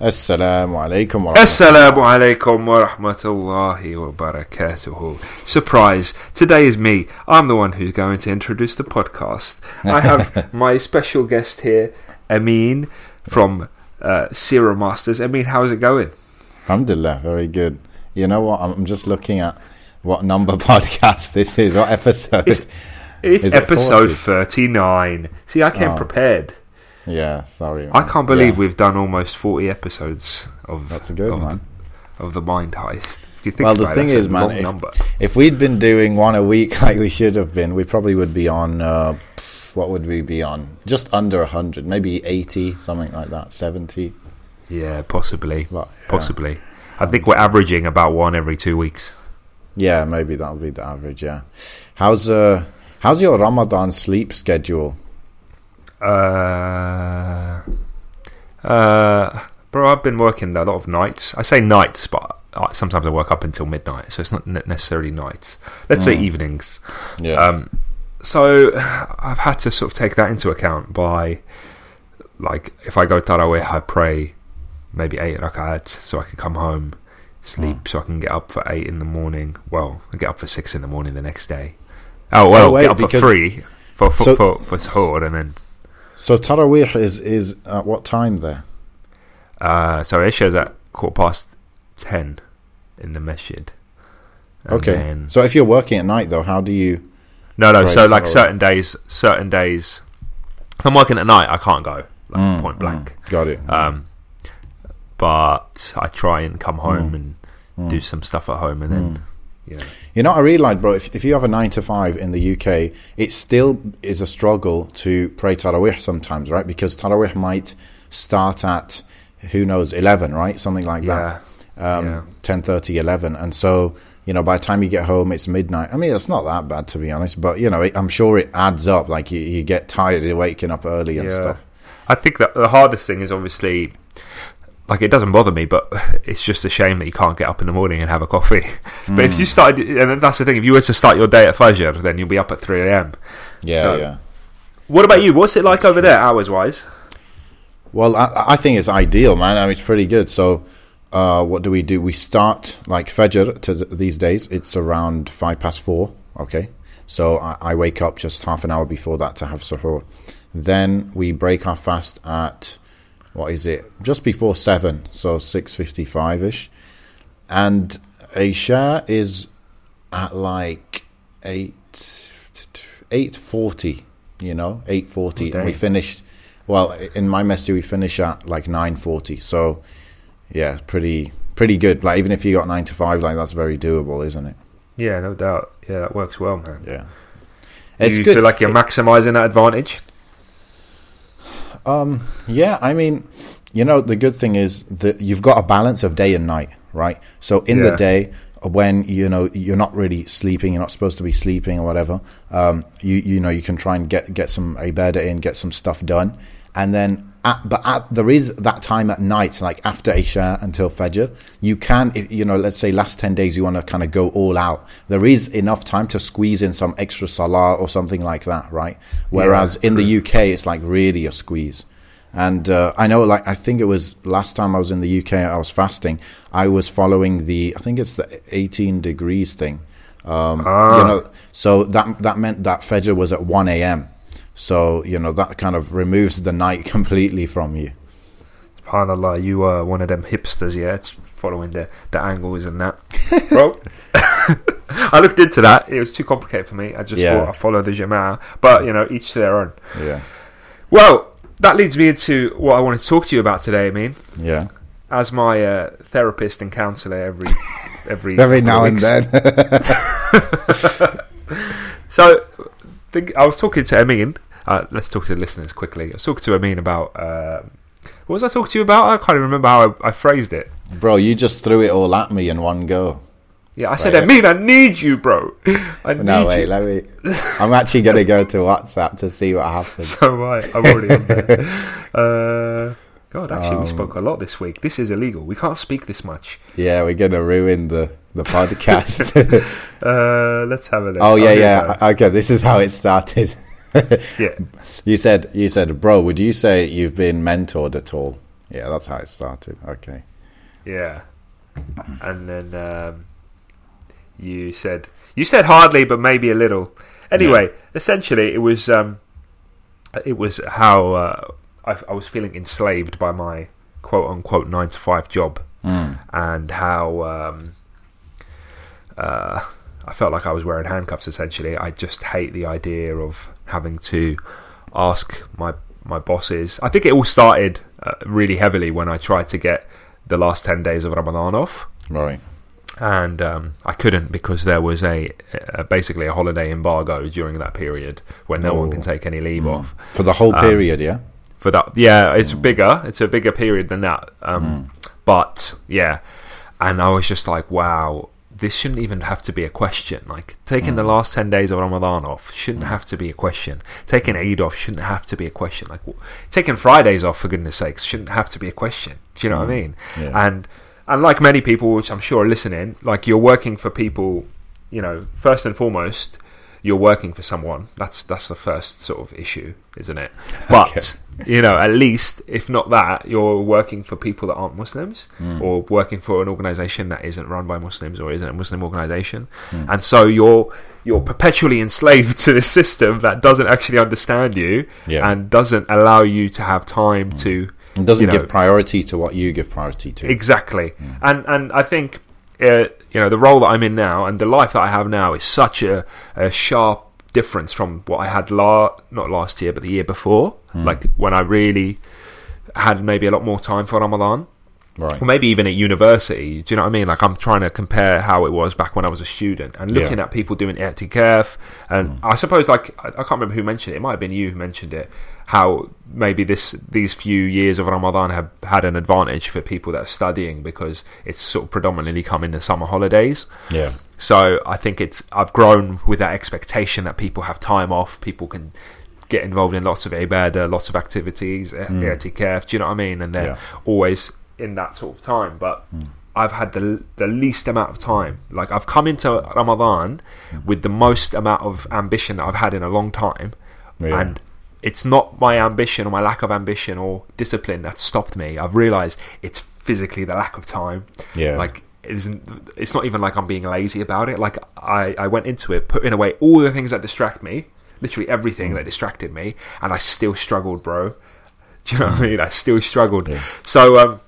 Assalamu alaikum wa Assalamu alaikum wa rahmatullahi wa barakatuhu. Surprise! Today is me. I'm the one who's going to introduce the podcast. I have my special guest here, Ameen from uh, Seera Masters. Ameen, how's it going? Alhamdulillah, very good. You know what? I'm just looking at what number podcast this is, what episode. It's, it's Is episode 40? 39. See, I came Oh. prepared. Yeah, sorry. I can't believe Yeah, we've done almost 40 episodes of, That's a good, of, man. of the Mind Heist. If you think Well, the thing it, is, man, if, if we'd been doing one a week like we should have been, we probably would be on. Uh, what would we be on? Just under 100, maybe 80, something like that, 70. Yeah, possibly. But, yeah. Possibly. I think we're averaging about one every two weeks. Yeah, maybe that'll be the average. Yeah. How's uh, how's your Ramadan sleep schedule? Uh, uh, bro, I've been working a lot of nights. I say nights, but sometimes I work up until midnight, so it's not necessarily nights. Let's say evenings. Yeah. Um, so I've had to sort of take that into account by, like, if I go Tarawih, I pray maybe eight rakat so I can come home, sleep so I can get up for eight in the morning. Well, I get up for six in the morning the next day. Oh well, Oh, wait, get up for three for for, So- for, for suhoor and then so Tarawih is is at what time there? uh, so Isha's at quarter past ten in the masjid. And Okay. then- So if you're working at night though, how do you? No, no. So like certain days, certain days. If I'm working at night, I can't go like Mm, point blank. mm, got it. Um, but I try and come home Mm. and do some stuff at home, and then yeah, You know, I realised, bro, if, if you have a nine to five in the UK, it still is a struggle to pray Tarawih sometimes, right? Because Tarawih might start at, who knows, 11, right? Something like yeah, that. Um, yeah. 10.30, 11. And so, you know, by the time you get home, it's midnight. I mean, it's not that bad, to be honest. But, you know, it, I'm sure it adds up. Like, you, you get tired of waking up early and Yeah. stuff. I think that the hardest thing is obviously. Like it doesn't bother me, but it's just a shame that you can't get up in the morning and have a coffee. But if you started, and that's the thing, if you were to start your day at Fajr, then you'll be up at three a.m. Yeah, So- yeah. What about you? What's it like over there, hours wise? Well, I, I think it's ideal, man. I mean, it's pretty good. So, uh, what do we do? We start like Fajr to th- these days. It's around five past four. Okay, so I, I wake up just half an hour before that to have suhoor. Then we break our fast at what is it? Just before seven, so six fifty-five ish, and Isha is at like eight eight forty. You know, eight forty, and we finished. Well, in my masjid we finish at like nine forty. So, yeah, pretty pretty good. Like even if you got nine to five, like that's very doable, isn't it? Yeah, no doubt. Yeah, that works well, man. Yeah, Do it's you good. feel like you're maximising that advantage? Um, yeah, I mean, you know, the good thing is that you've got a balance of day and night, right? So in Yeah. the day, when you know you're not really sleeping, you're not supposed to be sleeping or whatever. Um, you you know you can try and get get some ibadah in, get some stuff done, and then. At, but at, there is that time at night, like after Isha until Fajr, you can, if, you know, let's say last 10 days you want to kind of go all out. There is enough time to squeeze in some extra salah or something like that, right? Whereas in the UK, it's like really a squeeze. And uh, I know, like, I think it was last time I was in the UK, I was fasting. I was following the, I think it's the 18 degrees thing. Um, Ah. You know, so that that meant that Fajr was at 1 a.m. So, you know, that kind of removes the night completely from you. Subhanallah, you are one of them hipsters, yeah, following the, the angles and that. Bro, I looked into that. It was too complicated for me. I just Yeah. thought I'd follow the Jama'ah. But, you know, each to their own. Yeah. Well, that leads me into what I want to talk to you about today, I mean. Yeah. As my uh, therapist and counsellor every every Every now and then. So, I was talking to Ameen. Uh, let's talk to the listeners quickly. I was talking to Ameen about. Uh, what was I talking to you about? I can't even remember how I, I phrased it. Bro, you just threw it all at me in one go. Yeah, I said, Right. Ameen, I need you, bro. I need No, wait, you. let me. I'm actually going to go to WhatsApp to see what happens. So am I. I'm already on there. Uh, God, actually, Um, we spoke a lot this week. This is illegal. We can't speak this much. Yeah, we're going to ruin the, the podcast. Uh, let's have a look. oh, yeah, do yeah. Okay, this is how it started. yeah. You said, you said, bro, would you say you've been mentored at all? Yeah, that's how it started. Okay. Yeah, and then um, you said you said hardly, but maybe a little. Anyway, essentially, it was um, it was how uh, I, I was feeling enslaved by my quote unquote nine to five job, Mm. and how um, uh, I felt like I was wearing handcuffs. Essentially, I just hate the idea of having to ask my my bosses. I think it all started uh, really heavily when I tried to get the last ten days of Ramadan off Right. and um, I couldn't because there was a, a basically a holiday embargo during that period when no one Oh. can take any leave off For the whole Um, period, yeah? for that. Yeah, it's bigger. It's a bigger period than that. Um, But yeah, and I was just like, wow. This shouldn't even have to be a question. Like taking the mm. last ten days of Ramadan off shouldn't mm. have to be a question. Taking Eid off shouldn't have to be a question. Like w- taking Fridays off, for goodness sakes, shouldn't have to be a question. Do you know what I mm. mean? Yeah. And and like many people, which I'm sure are listening, like you're working for people. You know, first and foremost, you're working for someone. That's that's the first sort of issue, isn't it? But you know, at least if not that, you're working for people that aren't Muslims, hmm. or working for an organisation that isn't run by Muslims or isn't a Muslim organisation, hmm. and so you're you're perpetually enslaved to this system that doesn't actually understand you Yeah. and doesn't allow you to have time hmm. to. It doesn't you know, give priority to what you give priority to. Exactly, and and I think uh, you know the role that I'm in now and the life that I have now is such a, a sharp difference from what I had la- not last year but the year before. Hmm. Like when I really had maybe a lot more time for Ramadan, Right. or maybe even at university. Do you know what I mean? Like I'm trying to compare how it was back when I was a student and looking Yeah. at people doing i'tikaf, and hmm. I suppose like I, I can't remember who mentioned it. It might have been you who mentioned it. How maybe this these few years of Ramadan have had an advantage for people that are studying because it's sort of predominantly come in the summer holidays. Yeah. So I think it's I've grown with that expectation that people have time off, people can get involved in lots of ibadah, lots of activities, eh, mm. i'tikaf, do you know what I mean? And they're Yeah. always in that sort of time. But mm. I've had the the least amount of time. Like I've come into Ramadan mm. with the most amount of ambition that I've had in a long time, Yeah. and it's not my ambition or my lack of ambition or discipline that stopped me. I've realised it's physically the lack of time. Yeah. Like it isn't. It's not even like I'm being lazy about it. Like I, I went into it putting away all the things that distract me, literally everything Mm. that distracted me, and I still struggled, bro. Do you know what I mean? I still struggled. Yeah. So, um,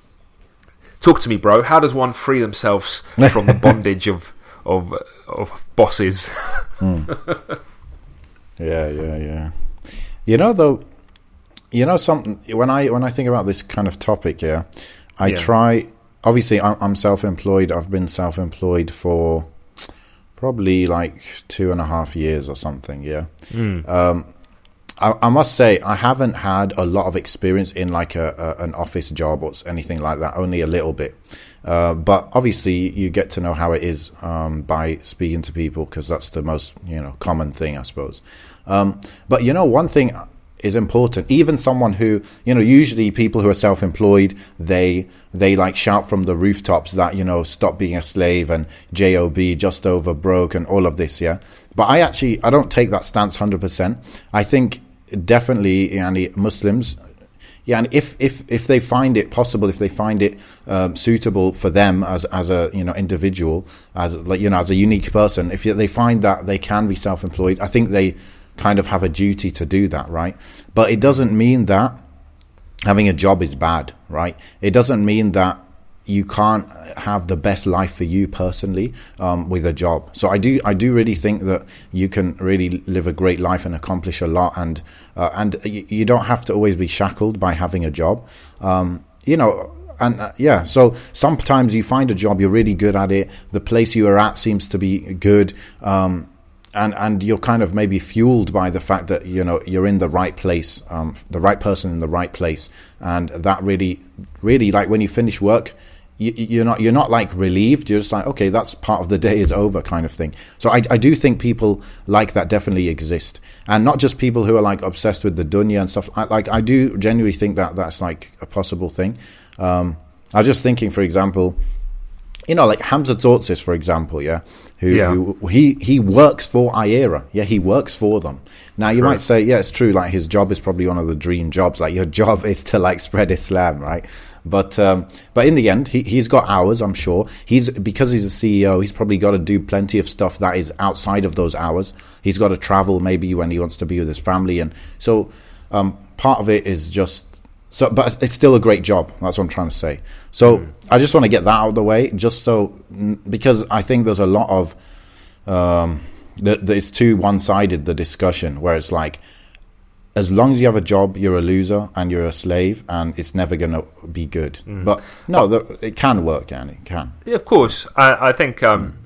talk to me, bro. How does one free themselves from the bondage of of of bosses? Yeah, yeah, yeah. You know, though, you know something. When I when I think about this kind of topic, yeah, I Yeah. try. Obviously, I'm, I'm self-employed. I've been self-employed for probably like two and a half years or something. Yeah. Um, I, I must say I haven't had a lot of experience in like a, a an office job or anything like that. Only a little bit, uh, but obviously you get to know how it is um, by speaking to people because that's the most you know common thing, I suppose. Um, but you know, one thing is important. Even someone who you know, usually people who are self-employed, they they like shout from the rooftops that you know, stop being a slave and job just over broke and all of this. Yeah, but I actually I don't take that stance hundred percent. I think definitely, yani, Muslims yeah, and if, if, if they find it possible, if they find it um, suitable for them as as a you know individual, as like you know as a unique person, if they find that they can be self-employed, I think they kind of have a duty to do that, right? But it doesn't mean that having a job is bad, right? It doesn't mean that you can't have the best life for you personally um, with a job. So I do, I do really think that you can really live a great life and accomplish a lot, and uh, and you, you don't have to always be shackled by having a job. Um, you know, and uh, yeah, so sometimes you find a job, you're really good at it. The place you are at seems to be good. Um, and and you're kind of maybe fueled by the fact that you know you're in the right place, um, the right person in the right place, and that really, really like when you finish work, you, you're not you're not like relieved. You're just like okay, that's part of the day is over, kind of thing. So I, I do think people like that definitely exist, and not just people who are like obsessed with the dunya and stuff. I, like I do genuinely think that that's like a possible thing. Um, I was just thinking, for example you know, like Hamza Tzortzis, for example, yeah, who, Yeah. who he he works for IERA, yeah, he works for them. Now you might say, yeah, it's true. Like his job is probably one of the dream jobs. Like your job is to like spread Islam, right? But um, but in the end, he he's got hours. I'm sure he's because he's a CEO. He's probably got to do plenty of stuff that is outside of those hours. He's got to travel maybe when he wants to be with his family, and so um, part of it is just so. But it's- still a great job. That's what I'm trying to say. So I just want to get that out of the way, just so because I think there's a lot of um, it's too one sided the discussion where it's like as long as you have a job you're a loser and you're a slave and it's never going to be good but no the, it can work and it can Yeah, of course. I, I think um,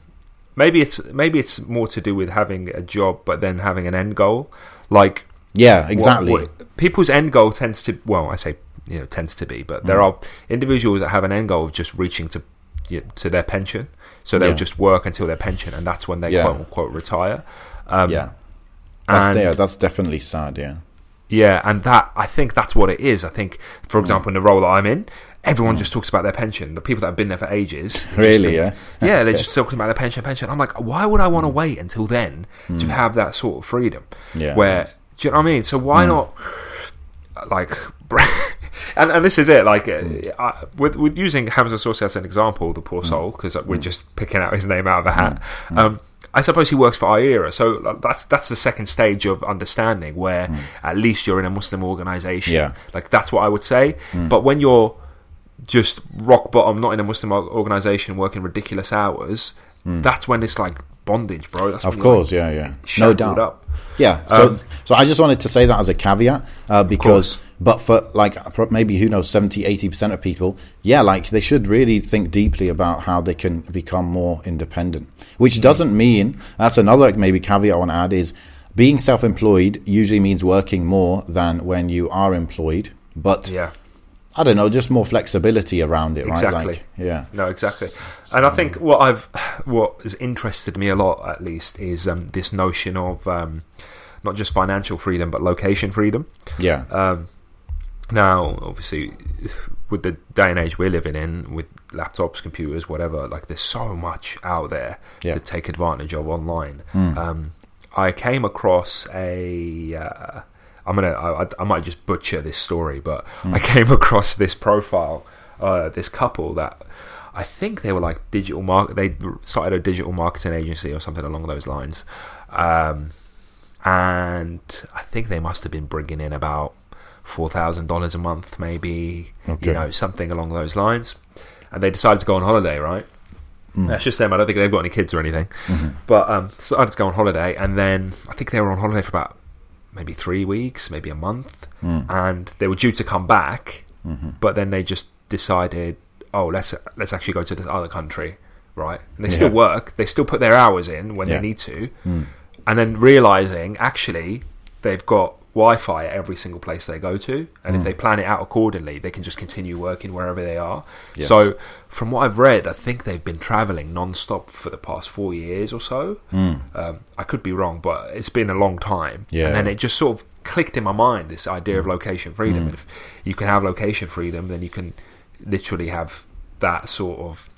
maybe it's maybe it's more to do with having a job, but then having an end goal. Like yeah exactly what- people's end goal tends to well, I say you know tends to be, but there are individuals that have an end goal of just reaching to you know, to their pension. So they'll Yeah. just work until their pension, and that's when they Yeah. quote unquote retire. Um, yeah that's and- there that's definitely sad yeah Yeah, and that I think that's what it is. I think, for hmm. example, in the role that I'm in, everyone hmm. just talks about their pension. The people that have been there for ages, Really, think- yeah? yeah, they're just talking about their pension, pension. I'm like, why would I want to hmm. wait until then to have that sort of freedom? Yeah. Where do you know what I mean? So why not, like, and and this is it. Like, uh, hmm. I, with with using Hamza Tzortzis as an example, the poor hmm. soul, because we're hmm. just picking out his name out of a hat. Um, I suppose he works for IERA, so that's that's the second stage of understanding where at least you're in a Muslim organization. Yeah. Like that's what I would say. But when you're just rock bottom, not in a Muslim organization, working ridiculous hours, that's when it's like bondage, bro. That's Of course, yeah, yeah, no doubt. Up. Yeah, so Um, so I just wanted to say that as a caveat uh, because, but for like maybe who knows, 70 80 percent of people, yeah, like they should really think deeply about how they can become more independent. Which Mm. doesn't mean that's another maybe caveat I want to add is being self-employed usually means working more than when you are employed, but Yeah. I don't know, just more flexibility around it, right? Exactly. Like, yeah, No, exactly. And I think what I've what has interested me a lot, at least, is um, this notion of um, not just financial freedom but location freedom. yeah, Um, now, obviously, with the day and age we're living in, with laptops, computers, whatever, like there's so much out there Yeah. to take advantage of online. Um, I came across a. Uh, I'm gonna. I, I- I might just butcher this story, but I came across this profile, uh, this couple that I think they were like digital market. They started a digital marketing agency or something along those lines, um, and I think they must have been bringing in about four thousand dollars a month, maybe Okay. you know something along those lines. And they decided to go on holiday, right? That's just them. I don't think they've got any kids or anything. But um, decided to go on holiday, and then I think they were on holiday for about maybe three weeks, maybe a month, hmm. and they were due to come back, mm-hmm. but then they just decided, oh, let's let's actually go to this other country, right? And they still work, they still put their hours in when Yeah. they need to, hmm. and then realizing actually they've got Wi-Fi at every single place they go to, and if hmm. they plan it out accordingly, they can just continue working wherever they are. Yes. So, from what I've read, I think they've been traveling non-stop for the past four years or so. Hmm. Um, I could be wrong, but it's been a long time. Yeah. And then it just sort of clicked in my mind this idea of hmm. location freedom. And if you can have location freedom, then you can literally have that sort of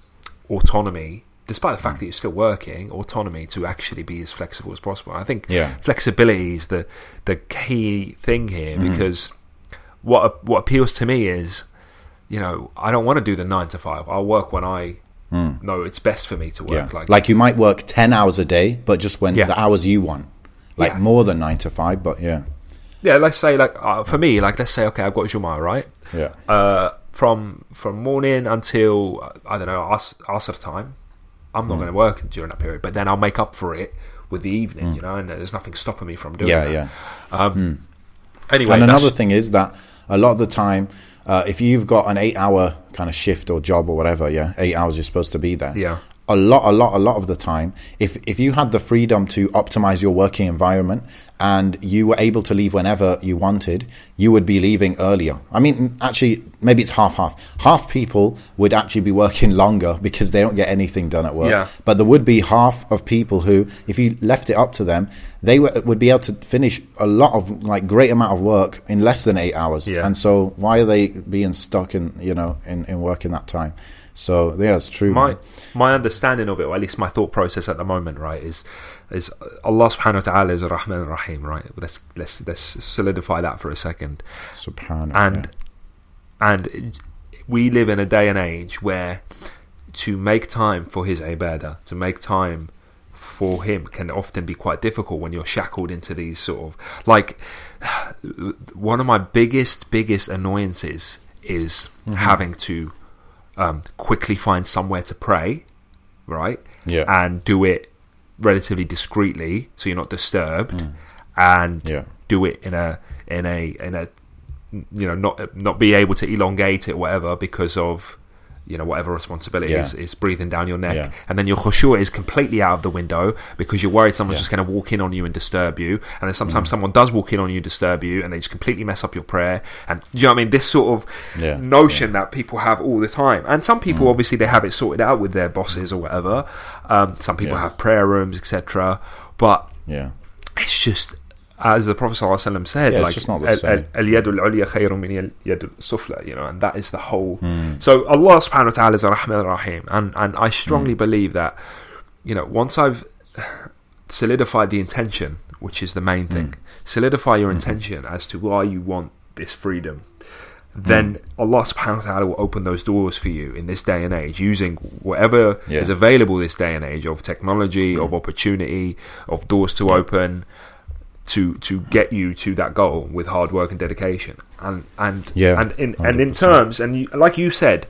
autonomy, despite the fact that you're still working, autonomy to actually be as flexible as possible. I think Yeah. flexibility is the the key thing here because what what appeals to me is, you know, I don't want to do the nine to five. I'll work when I know it's best for me to yeah. work. Like, Like, you might work 10 hours a day, but just when Yeah. the hours you want. Like Yeah. more than nine to five, but yeah. yeah, let's say like uh, for me, like let's say okay, I've got Juma, right? Yeah. uh, from from morning until uh, I don't know As- Asr time. I'm Mm. not going to work during that period, but then I'll make up for it with the evening, you know. And there's nothing stopping me from doing Mm. Yeah, that. yeah. Anyway, and another thing is that a lot of the time, uh, if you've got an eight-hour kind of shift or job or whatever, yeah, eight hours you're supposed to be there. Yeah. A lot, a lot, a lot of the time, if if you had the freedom to optimize your working environment and you were able to leave whenever you wanted, you would be leaving earlier. I mean, actually, maybe it's half half. Half people would actually be working longer because they don't get anything done at work. Yeah. But there would be half of people who, if you left it up to them, they w- would be able to finish a lot of like great amount of work in less than eight hours. Yeah. And so, why are they being stuck in you know in, in work in that time? So yeah, it's true. my man. my understanding of it, or at least my thought process at the moment, right, is is Allah Subhanahu wa Taala is Rahman Rahim, right? Let's let's let's solidify that for a second. Subhanallah. and and we live in a day and age where to make time for his ibadah, to make time for him can often be quite difficult when you're shackled into these sort of like one of my biggest biggest annoyances is mm-hmm. having to um, quickly find somewhere to pray, right? Yeah. And do it relatively discreetly so you're not disturbed and Yeah. do it in a in a in a you know not not be able to elongate it whatever because of you know whatever responsibility Yeah. is, is breathing down your neck Yeah. and then your khushu' is completely out of the window because you're worried someone's Yeah. just going to walk in on you and disturb you and then Mm. sometimes someone does walk in on you disturb you and they just completely mess up your prayer and you know what I mean this sort of notion that people have all the time and some Mm. people obviously they have it sorted out with their bosses or whatever um, some people have prayer rooms etc but yeah. it's just as the Prophet ﷺ said, Yeah, like just not the al- al-yadu al-ulya khayrun min al-yadu al-sufla, you know, and that is the whole. Hmm. So Allah Subhanahu wa Taala is a Rahman Rahim, and and I Hmm. strongly believe that, you know, once I've solidified the intention, which is the main Hmm. thing, solidify your intention as to why you want this freedom. Then Hmm. Allah subhanahu wa ta'ala will open those doors for you in this day and age using whatever Yeah. is available this day and age of technology, Hmm. of opportunity, of doors to open to to get you to that goal with hard work and dedication and and Yeah, and in and in terms and you, like you said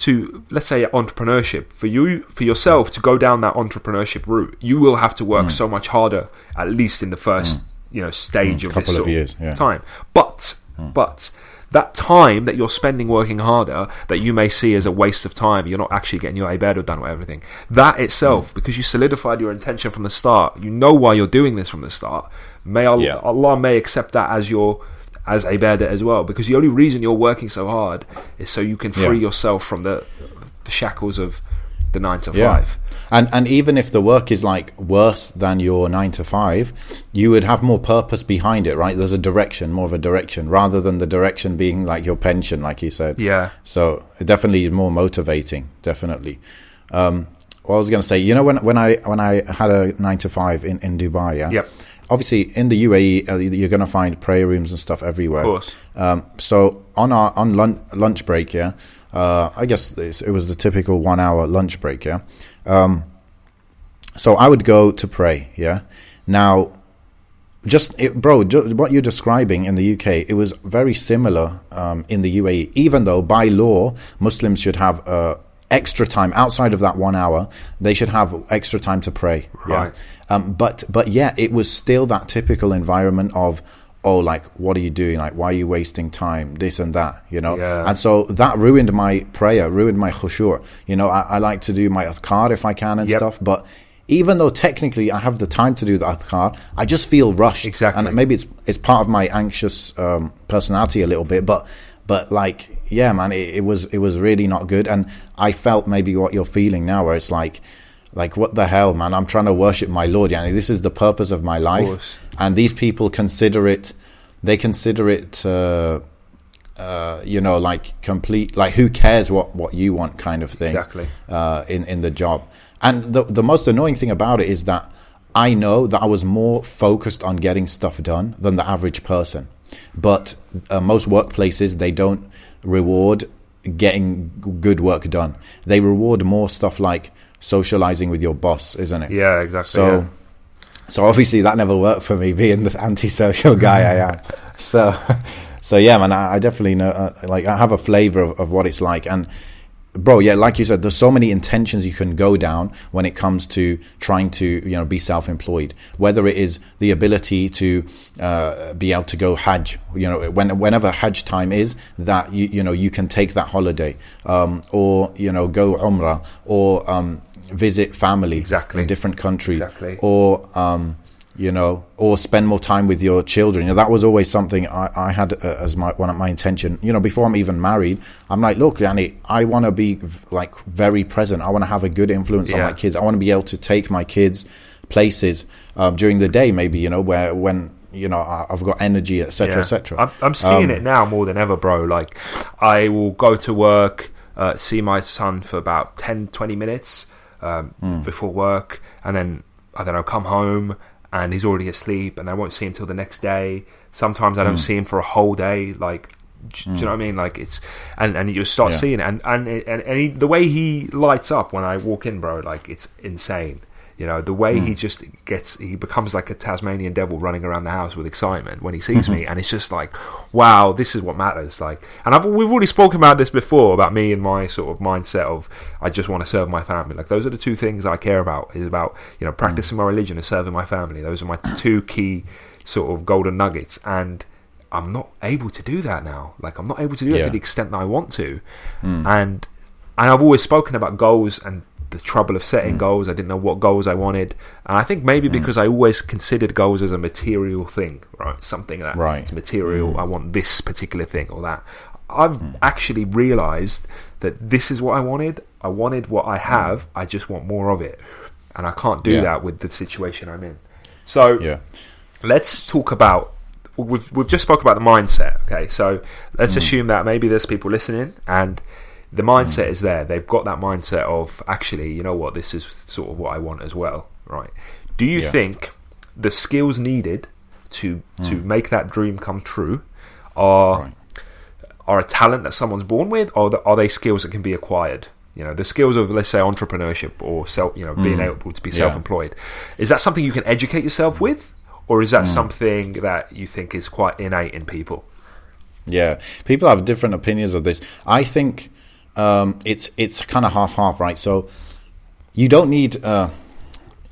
to let's say entrepreneurship for you for yourself to go down that entrepreneurship route you will have to Mm. work so much harder at least in the first you know stage of couple this of years, yeah. Mm. time but but that time that you're spending working harder that you may see as a waste of time you're not actually getting your ibadah done or everything that Mm. itself because you solidified your intention from the start you know why you're doing this from the start may Allah, Yeah. Allah may accept that as your as a ibadah as well because the only reason you're working so hard is so you can free Yeah. yourself from the, the shackles of the 9 to Yeah. 5 And and even if the work is like worse than your nine to five, you would have more purpose behind it, right? There's a direction, more of a direction, rather than the direction being like your pension, like you said. Yeah. So definitely more motivating. Definitely. Um, what I was going to say, you know, when when I when I had a nine to five in in Dubai, yeah. Yep. Obviously, in the UAE, uh, you're going to find prayer rooms and stuff everywhere. Of course. Um, so on our on lun- lunch break, yeah, uh, I guess it was the typical one hour lunch break, yeah. Um, so I would go to pray, yeah. Now, just it, bro, ju- what you're describing in the UK, it was very similar um, in the UAE. Even though by law Muslims should have uh, extra time outside of that one hour, they should have extra time to pray. Right. Yeah. Um, but but yeah, it was still that typical environment of oh, like what are you doing? Like why are you wasting time? This and that, you know. Yeah. And so that ruined my prayer, ruined my khushu'. You know, I, I like to do my adhkar if I can and Yep. stuff, but even though technically I have the time to do the adhkar, I just feel rushed. Exactly. And maybe it's it's part of my anxious um, personality a little bit, but but like yeah, man, it, it was it was really not good, and I felt maybe what you're feeling now, where it's like. Like what the hell, man? I'm trying to worship my Lord. Yani this is the purpose of my life, course. and these people consider it. They consider it uh, uh, you know, like complete, like who cares what, what you want kind of thing Exactly. uh, in, in the job. And the, the most annoying thing about it is that I know that I was more focused on getting stuff done than the average person. But uh, most workplaces, they don't reward getting g- good work done. They reward more stuff like socializing with your boss, isn't it? yeah exactly So, yeah. so obviously that never worked for me, being the antisocial guy I am. So, so yeah, man, I, I definitely know. Uh, like, I have a flavor of, of what it's like, and bro, yeah, like you said, there's so many intentions you can go down when it comes to trying to, you know, be self-employed. Whether it is the ability to uh, be able to go Hajj, you know, when whenever Hajj time is, that you you know you can take that holiday, um, or you know, go Umrah, or um, visit family Exactly. in different countries, Exactly. or um, you know, or spend more time with your children. You know, that was always something I, I had uh, as my one of my intention. You know, before I'm even married, I'm like, look, Yanni, I want to be like very present. I want to have a good influence on my kids. I want to be able to take my kids places um, during the day, maybe you know, where when you know I've got energy, etc., Yeah. etc. I'm, I'm seeing Um, it now more than ever, bro. Like, I will go to work, uh, see my son for about 10, 20 minutes um, Hmm. before work, and then, I don't know, come home and he's already asleep, and I won't see him till the next day. Sometimes I don't Hmm. see him for a whole day. Like, do you know what I mean? Like, it's, and, and you start Yeah. seeing it, and, and, and, and he, the way he lights up when I walk in, bro, like, it's insane. You know, the way Hmm. he just gets, he becomes like a Tasmanian devil running around the house with excitement when he sees me. And it's just like, wow, this is what matters. Like, and I've, we've already spoken about this before about me and my sort of mindset of, I just want to serve my family. Like, those are the two things I care about is about, you know, practicing my religion and serving my family. Those are my two key sort of golden nuggets. And, I'm not able to do that now. Like I'm not able to do it to the extent that I want to. And and I've always spoken about goals and the trouble of Mm. setting goals. I didn't know what goals I wanted, and I think maybe mm. because I always considered goals as a material thing, right? Something that Right. material. Mm. I want this particular thing or that. I've mm. actually realised that this is what I wanted. I wanted what I have. I just want more of it, and I can't do Yeah. that with the situation I'm in. So yeah, let's talk about we've we've just spoke about the mindset okay so let's assume that maybe there's people listening and the mindset mm. is there. They've got that mindset of actually you know what? This is sort of what I want as well right? Do you Yeah. think the skills needed to to mm. make that dream come true are Right. are a talent that someone's born with or the, are they skills that can be acquired? You know the skills of let's say entrepreneurship or self you know being mm. able to be Yeah. self-employed. Is that something you can educate yourself with or is that something that you think is quite innate in people? Yeah, people have different opinions of this. I think um, it's it's kind of half half, right? So you don't need uh,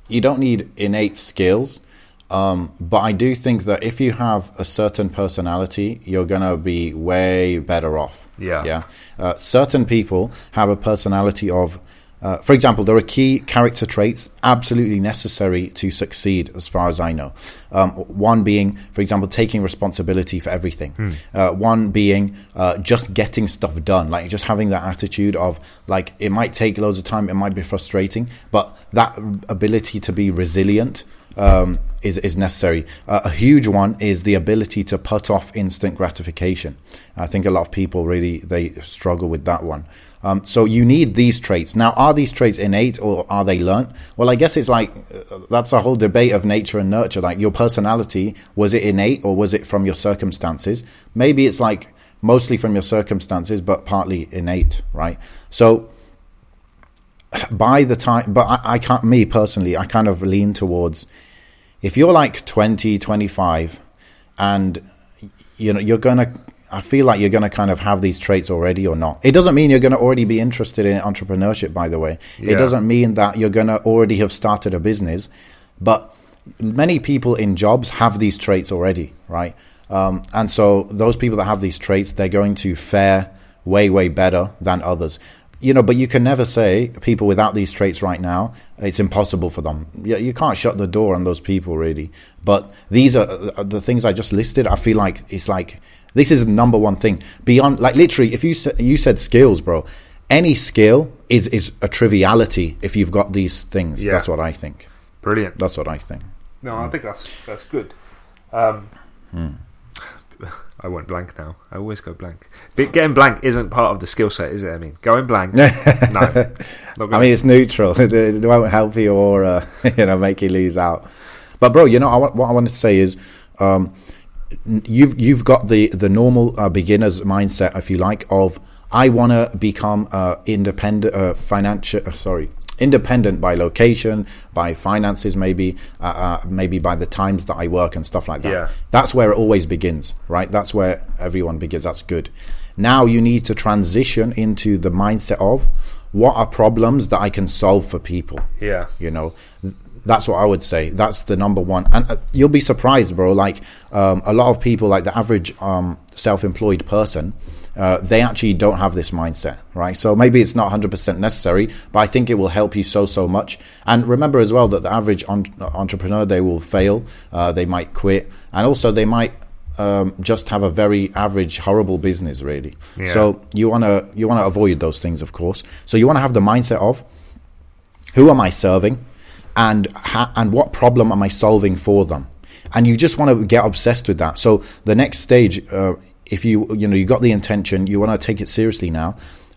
you don't need innate skills, um, but I do think that if you have a certain personality, you're gonna be way better off. Yeah. yeah. Uh, certain people have a personality of. Uh, for example, there are key character traits absolutely necessary to succeed, as far as I know. Um, one being, for example, taking responsibility for everything. Uh, one being uh, just getting stuff done, like just having that attitude of like it might take loads of time, it might be frustrating, but that ability to be resilient um, is is necessary. Uh, a huge one is the ability to put off instant gratification. I think a lot of people really they struggle with that one. Um, so you need these traits. Now, are these traits innate or are they learnt? Well, I guess it's like uh, that's a whole debate of nature and nurture. Like your personality, was it innate or was it from your circumstances? Maybe it's like mostly from your circumstances, but partly innate, right? So by the time but I, I can't me personally i kind of lean towards if you're like 20 25 and you know you're gonna i feel like you're gonna kind of have these traits already or not. It doesn't mean you're gonna already be interested in entrepreneurship by the way. Yeah. it doesn't mean that you're gonna already have started a business but many people in jobs have these traits already right? Um, and so those people that have these traits they're going to fare way way better than others. You know but you can never say people without these traits right now it's impossible for them. You, you can't shut the door on those people really. But these are uh, the things i just listed i feel like it's like this is the number one thing. Beyond like literally if you said you said skills bro any skill is is a triviality if you've got these things. Yeah. that's what i think. Brilliant. That's what i think. No I think that's that's good. Um, Hmm. I went blank now. I always go blank. But getting blank isn't part of the skill set is it I mean? Going blank? No. I mean, it's neutral. It, won't help you or uh, you know make you lose out. But bro, you know I, what I wanted to say is, um, you've you've got the the normal uh, beginner's mindset, if you like, of I want to become uh, independent, uh, financial. Uh, sorry. Independent by location, by finances, maybe, uh, uh, maybe by the times that I work and stuff like that. Yeah. That's where it always begins, right? That's where everyone begins. That's good. Now you need to transition into the mindset of what are problems that I can solve for people. yeah You know, that's what I would say. That's the number one. And uh, you'll be surprised, bro. Like um, a lot of people, like the average um, self-employed person, uh, they actually don't have this mindset, right? So maybe it's not 100% necessary, but I think it will help you so, so much. And remember as well that the average on- entrepreneur, they will fail, uh, they might quit, and also they might um, just have a very average, horrible business, really. Yeah. So you want to you want to avoid those things, of course. So you want to have the mindset of who am I serving, and ha- and what problem am I solving for them, and you just want to get obsessed with that. So the next stage, uh, if you you know you got the intention, you want to take it seriously now.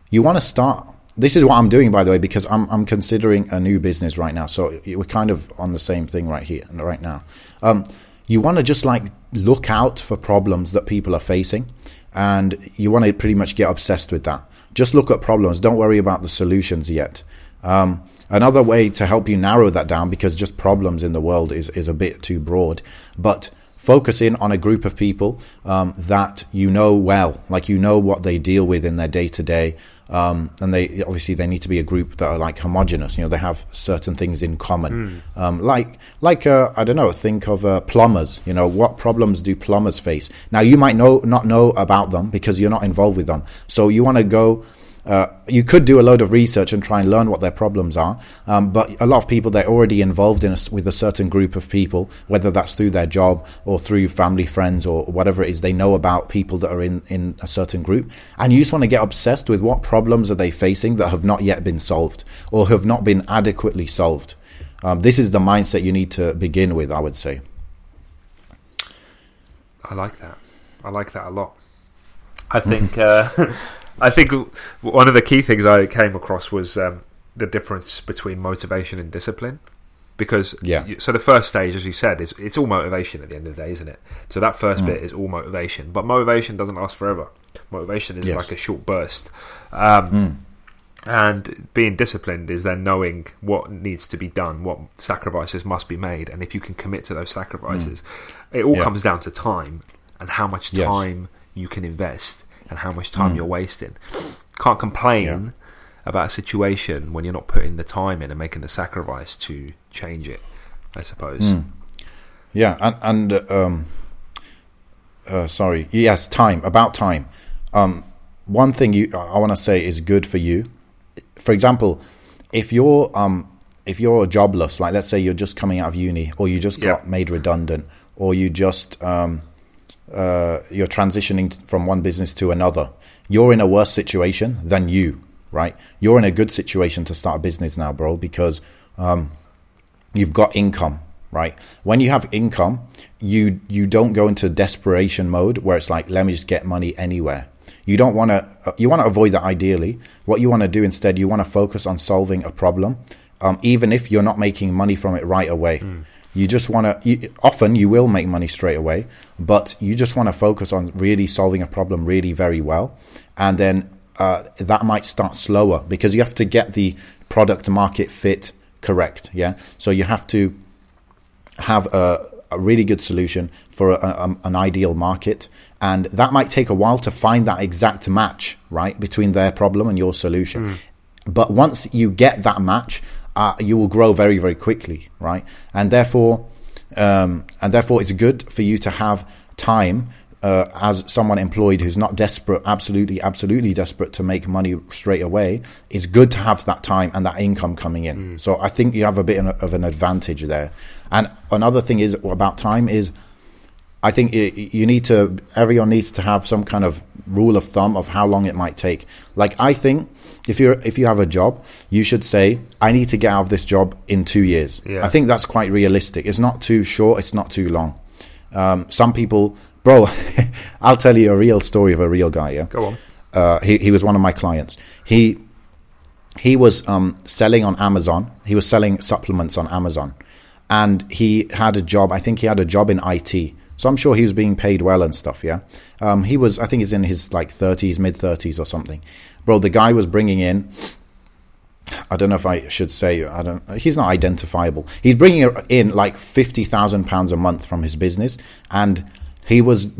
You want to start. This is what I'm doing, by the way, because I'm I'm considering a new business right now. So we're kind of on the same thing right here, and right now. Um, you want to just like look out for problems that people are facing and you want to pretty much get obsessed with that just look at problems don't worry about the solutions yet um, another way to help you narrow that down because just problems in the world is, is a bit too broad but focus in on a group of people um, that you know well like you know what they deal with in their day to day um, and they obviously they need to be a group that are like homogenous. You know, they have certain things in common. Mm. Um, like like uh, I don't know, think of uh, plumbers. You know, what problems do plumbers face? Now you might know not know about them because you're not involved with them. So you want to go uh, you could do a load of research and try and learn what their problems are, um, but a lot of people they're already involved in a, with a certain group of people, whether that's through their job or through family, friends, or whatever it is. They know about people that are in in a certain group, and you just want to get obsessed with what problems are they facing that have not yet been solved or have not been adequately solved. Um, this is the mindset you need to begin with, I would say. I like that. I like that a lot. I think. Uh, I think one of the key things I came across was um, the difference between motivation and discipline. Because yeah. You, so the first stage, as you said, is it's all motivation at the end of the day, isn't it? So that first mm. bit is all motivation, but motivation doesn't last forever. Motivation is yes. like a short burst. Um, mm. And being disciplined is then knowing what needs to be done, what sacrifices must be made, and if you can commit to those sacrifices, mm. it all yeah. comes down to time and how much time yes. you can invest and how much time mm. you're wasting. Can't complain yeah. about a situation when you're not putting the time in and making the sacrifice to change it. I suppose. Mm. Yeah, and, and um, uh, sorry, yes, time about time. Um, one thing you I want to say is good for you. For example, if you're um, if you're jobless, like let's say you're just coming out of uni, or you just yeah. got made redundant, or you just um, uh, you're transitioning from one business to another, you're in a worse situation than you, right? You're in a good situation to start a business now, bro, because um, you've got income, right? When you have income, you you don't go into desperation mode where it's like, let me just get money anywhere. You don't want to. Uh, you want to avoid that. Ideally, what you want to do instead, you want to focus on solving a problem, um, even if you're not making money from it right away. Mm. You just want to. Often you will make money straight away, but you just want to focus on really solving a problem really very well, and then uh, that might start slower because you have to get the product market fit correct. Yeah, so you have to have a, a really good solution for a, a, an ideal market, and that might take a while to find that exact match right between their problem and your solution. Mm. But once you get that match, uh, you will grow very very quickly, right? And therefore, um, and therefore, it's good for you to have time uh, as someone employed who's not desperate, absolutely, absolutely desperate to make money straight away, it's good to have that time and that income coming in. Mm. So I think you have a bit of an advantage there. And another thing is about time is, I think it, you need to, everyone needs to have some kind of rule of thumb of how long it might take. Like I think if you if you have a job, you should say, "I need to get out of this job in two years." Yeah. I think that's quite realistic. It's not too short. It's not too long. Um, some people, bro, I'll tell you a real story of a real guy. Yeah, go on. Uh, he he was one of my clients. He he was um, selling on Amazon. He was selling supplements on Amazon, and he had a job. I think he had a job in IT. So I'm sure he was being paid well and stuff. Yeah, um, he was. I think he's in his like 30s, mid 30s or something bro, the guy was bringing in. I don't know if I should say. I don't. He's not identifiable. He's bringing in like fifty thousand pounds a month from his business, and he was,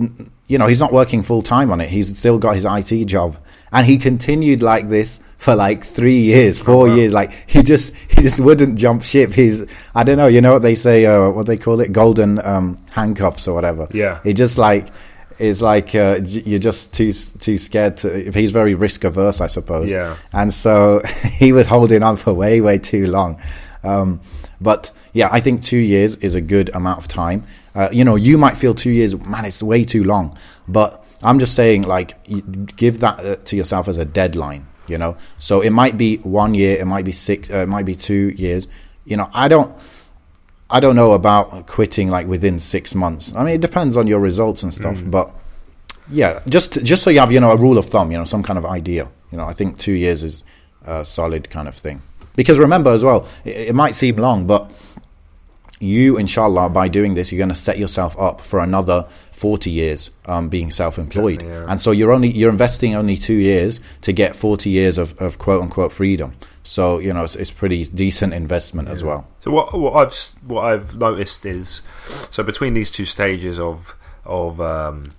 you know, he's not working full time on it. He's still got his IT job, and he continued like this for like three years, four oh, wow. years. Like he just he just wouldn't jump ship. He's I don't know. You know what they say? Uh, what they call it? Golden um, handcuffs or whatever. Yeah. He just like it's like uh, you're just too too scared to. If he's very risk averse, I suppose. Yeah. And so he was holding on for way way too long. Um, but yeah, I think two years is a good amount of time. Uh, you know, you might feel two years, man, it's way too long. But I'm just saying, like, give that uh, to yourself as a deadline. You know, so it might be one year, it might be six, uh, it might be two years. You know, I don't. I don't know about quitting like within six months. I mean, it depends on your results and stuff, but yeah, just just so you have you know a rule of thumb, you know, some kind of idea. You know, I think two years is a solid kind of thing. Because remember as well, it, it might seem long, but you, inshallah, by doing this, you're going to set yourself up for another 40 years um, being self-employed. Yeah. And so you're only you're investing only two years to get 40 years of, of quote unquote freedom. So you know it's, it's pretty decent investment as well. So what what I've what I've noticed is so between these two stages of of um,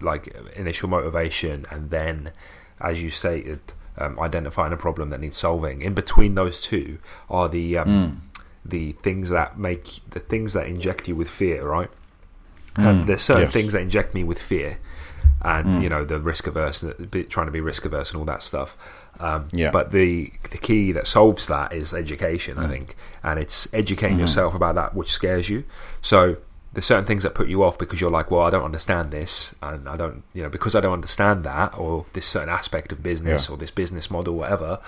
like initial motivation and then, as you stated, um, identifying a problem that needs solving. In between those two are the um, the things that make the things that inject you with fear, right? Hmm. And there's certain yes. things that inject me with fear, and hmm. you know the risk averse, trying to be risk averse, and all that stuff. Um, Yeah. But the the key that solves that is education, I hmm. think, and it's educating yourself about that which scares you. So there's certain things that put you off because you're like, well, I don't understand this, and I don't, you know, because I don't understand that or this certain aspect of business Yeah. or this business model, whatever.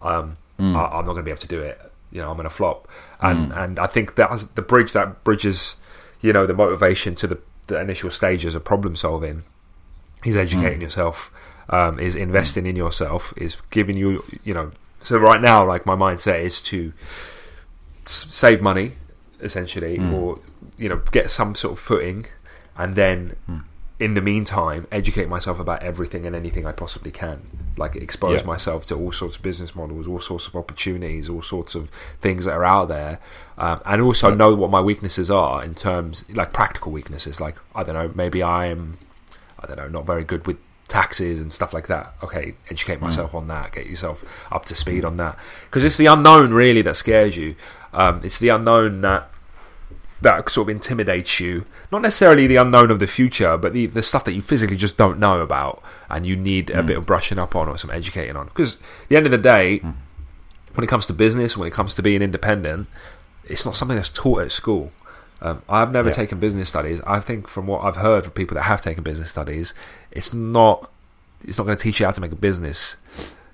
Um, I, I'm not going to be able to do it. You know, I'm going to flop, and and I think that's the bridge that bridges, you know, the motivation to the, the initial stages of problem solving. Is educating hmm. yourself, um, is investing in yourself, is giving you, you know. So right now, like my mindset is to s- save money, essentially, hmm. or you know, get some sort of footing, and then hmm. In the meantime, educate myself about everything and anything I possibly can. Like expose Yeah. myself to all sorts of business models, all sorts of opportunities, all sorts of things that are out there, um, and also know what my weaknesses are in terms, like practical weaknesses. Like I don't know, maybe I'm, I don't know, not very good with taxes and stuff like that. Okay, educate myself on that, get yourself up to speed on that, because it's the unknown really that scares you. Um, it's the unknown that that sort of intimidates you. Not necessarily the unknown of the future, but the, the stuff that you physically just don't know about and you need a bit of brushing up on or some educating on. Because at the end of the day, when it comes to business, when it comes to being independent, it's not something that's taught at school. Um, I've never Yeah. taken business studies. I think from what I've heard from people that have taken business studies, it's not it's not going to teach you how to make a business.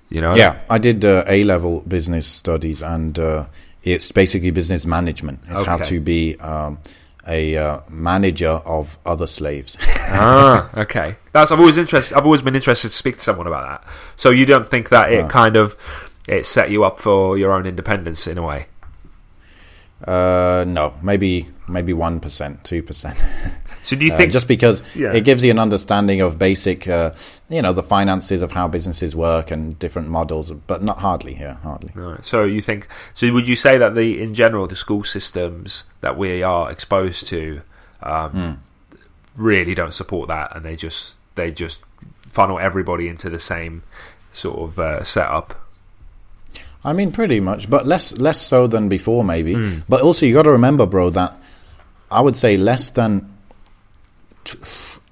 You know? Yeah, I did uh, A level business studies, and uh, it's basically business management. It's how to be um, a uh, manager of other slaves. ah, okay. That's I've always interested. I've always been interested to speak to someone about that. So you don't think that it kind of it set you up for your own independence in a way? uh, no, maybe maybe one percent, two percent. So do you Uh, think just because Yeah. it gives you an understanding of basic, uh, you know the finances of how businesses work and different models, but not hardly here, hardly. Right. So you think? So would you say that the in general the school systems that we are exposed to um, mm. really don't support that, and they just they just funnel everybody into the same sort of uh, setup. I mean, pretty much, but less less so than before, maybe. Mm. But also, you got to remember, bro, that I would say less than. T-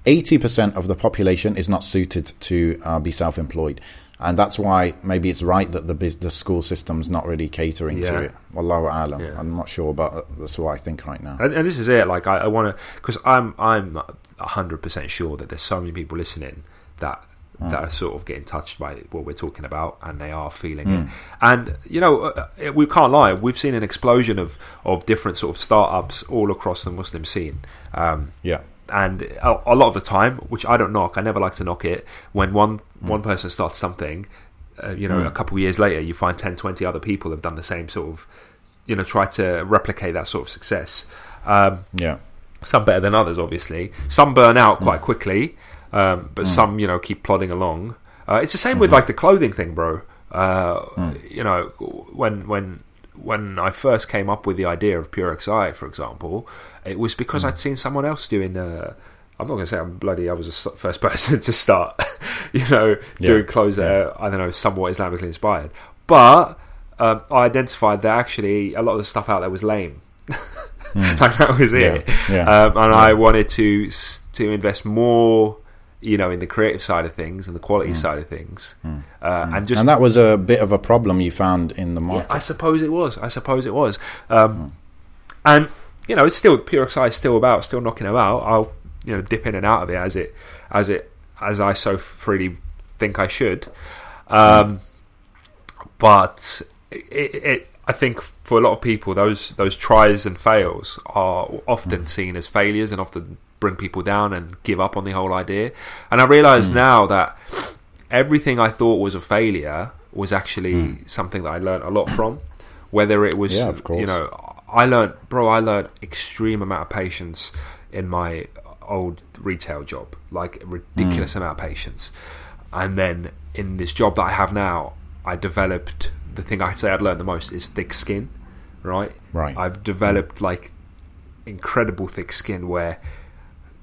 80% of the population is not suited to uh, be self employed. And that's why maybe it's right that the, the school system's not really catering yeah. to it. Wallahu alam. Yeah. I'm not sure, but uh, that's what I think right now. And, and this is it. Like I, I want to, because I'm I'm 100% sure that there's so many people listening that mm. that are sort of getting touched by what we're talking about, and they are feeling mm. it. And you know, uh, uh, we can't lie. We've seen an explosion of of different sort of startups all across the Muslim scene. Um, yeah and a, a lot of the time, which I don't knock, I never like to knock it. When one one person starts something, uh, you know, a couple of years later, you find 10, 20 other people have done the same sort of, you know, try to replicate that sort of success. Um, Yeah. some better than others, obviously. Some burn out quite quickly, um, but some, you know, keep plodding along. Uh, it's the same with like the clothing thing, bro. Uh, You know, when when when I first came up with the idea of Pure XI, for example, it was because I'd seen someone else doing. Uh, I'm not going to say I'm bloody. I was the first person to start, you know, doing clothes that are, I don't know, somewhat Islamically inspired. But um, I identified that actually a lot of the stuff out there was lame. like that was it. Yeah. Um, and I wanted to to invest more, you know, in the creative side of things and the quality side of things, uh, and just and that was a bit of a problem you found in the yeah, market. I suppose it was. I suppose it was. Um, And you know, it's still pure XI is still about, still knocking about. I'll you know dip in and out of it as it as it as I so freely think I should. Um, but it, it, I think for a lot of people, those those tries and fails are often seen as failures and often bring people down and give up on the whole idea. And I realise hmm. now that everything I thought was a failure was actually hmm. something that I learned a lot from. Whether it was, Yeah, you know, I learned, bro, I learned extreme amount of patience in my old retail job, like a ridiculous hmm. amount of patience. And then in this job that I have now, I developed the thing I'd say I'd learned the most is thick skin, right? Right. I've developed like incredible thick skin where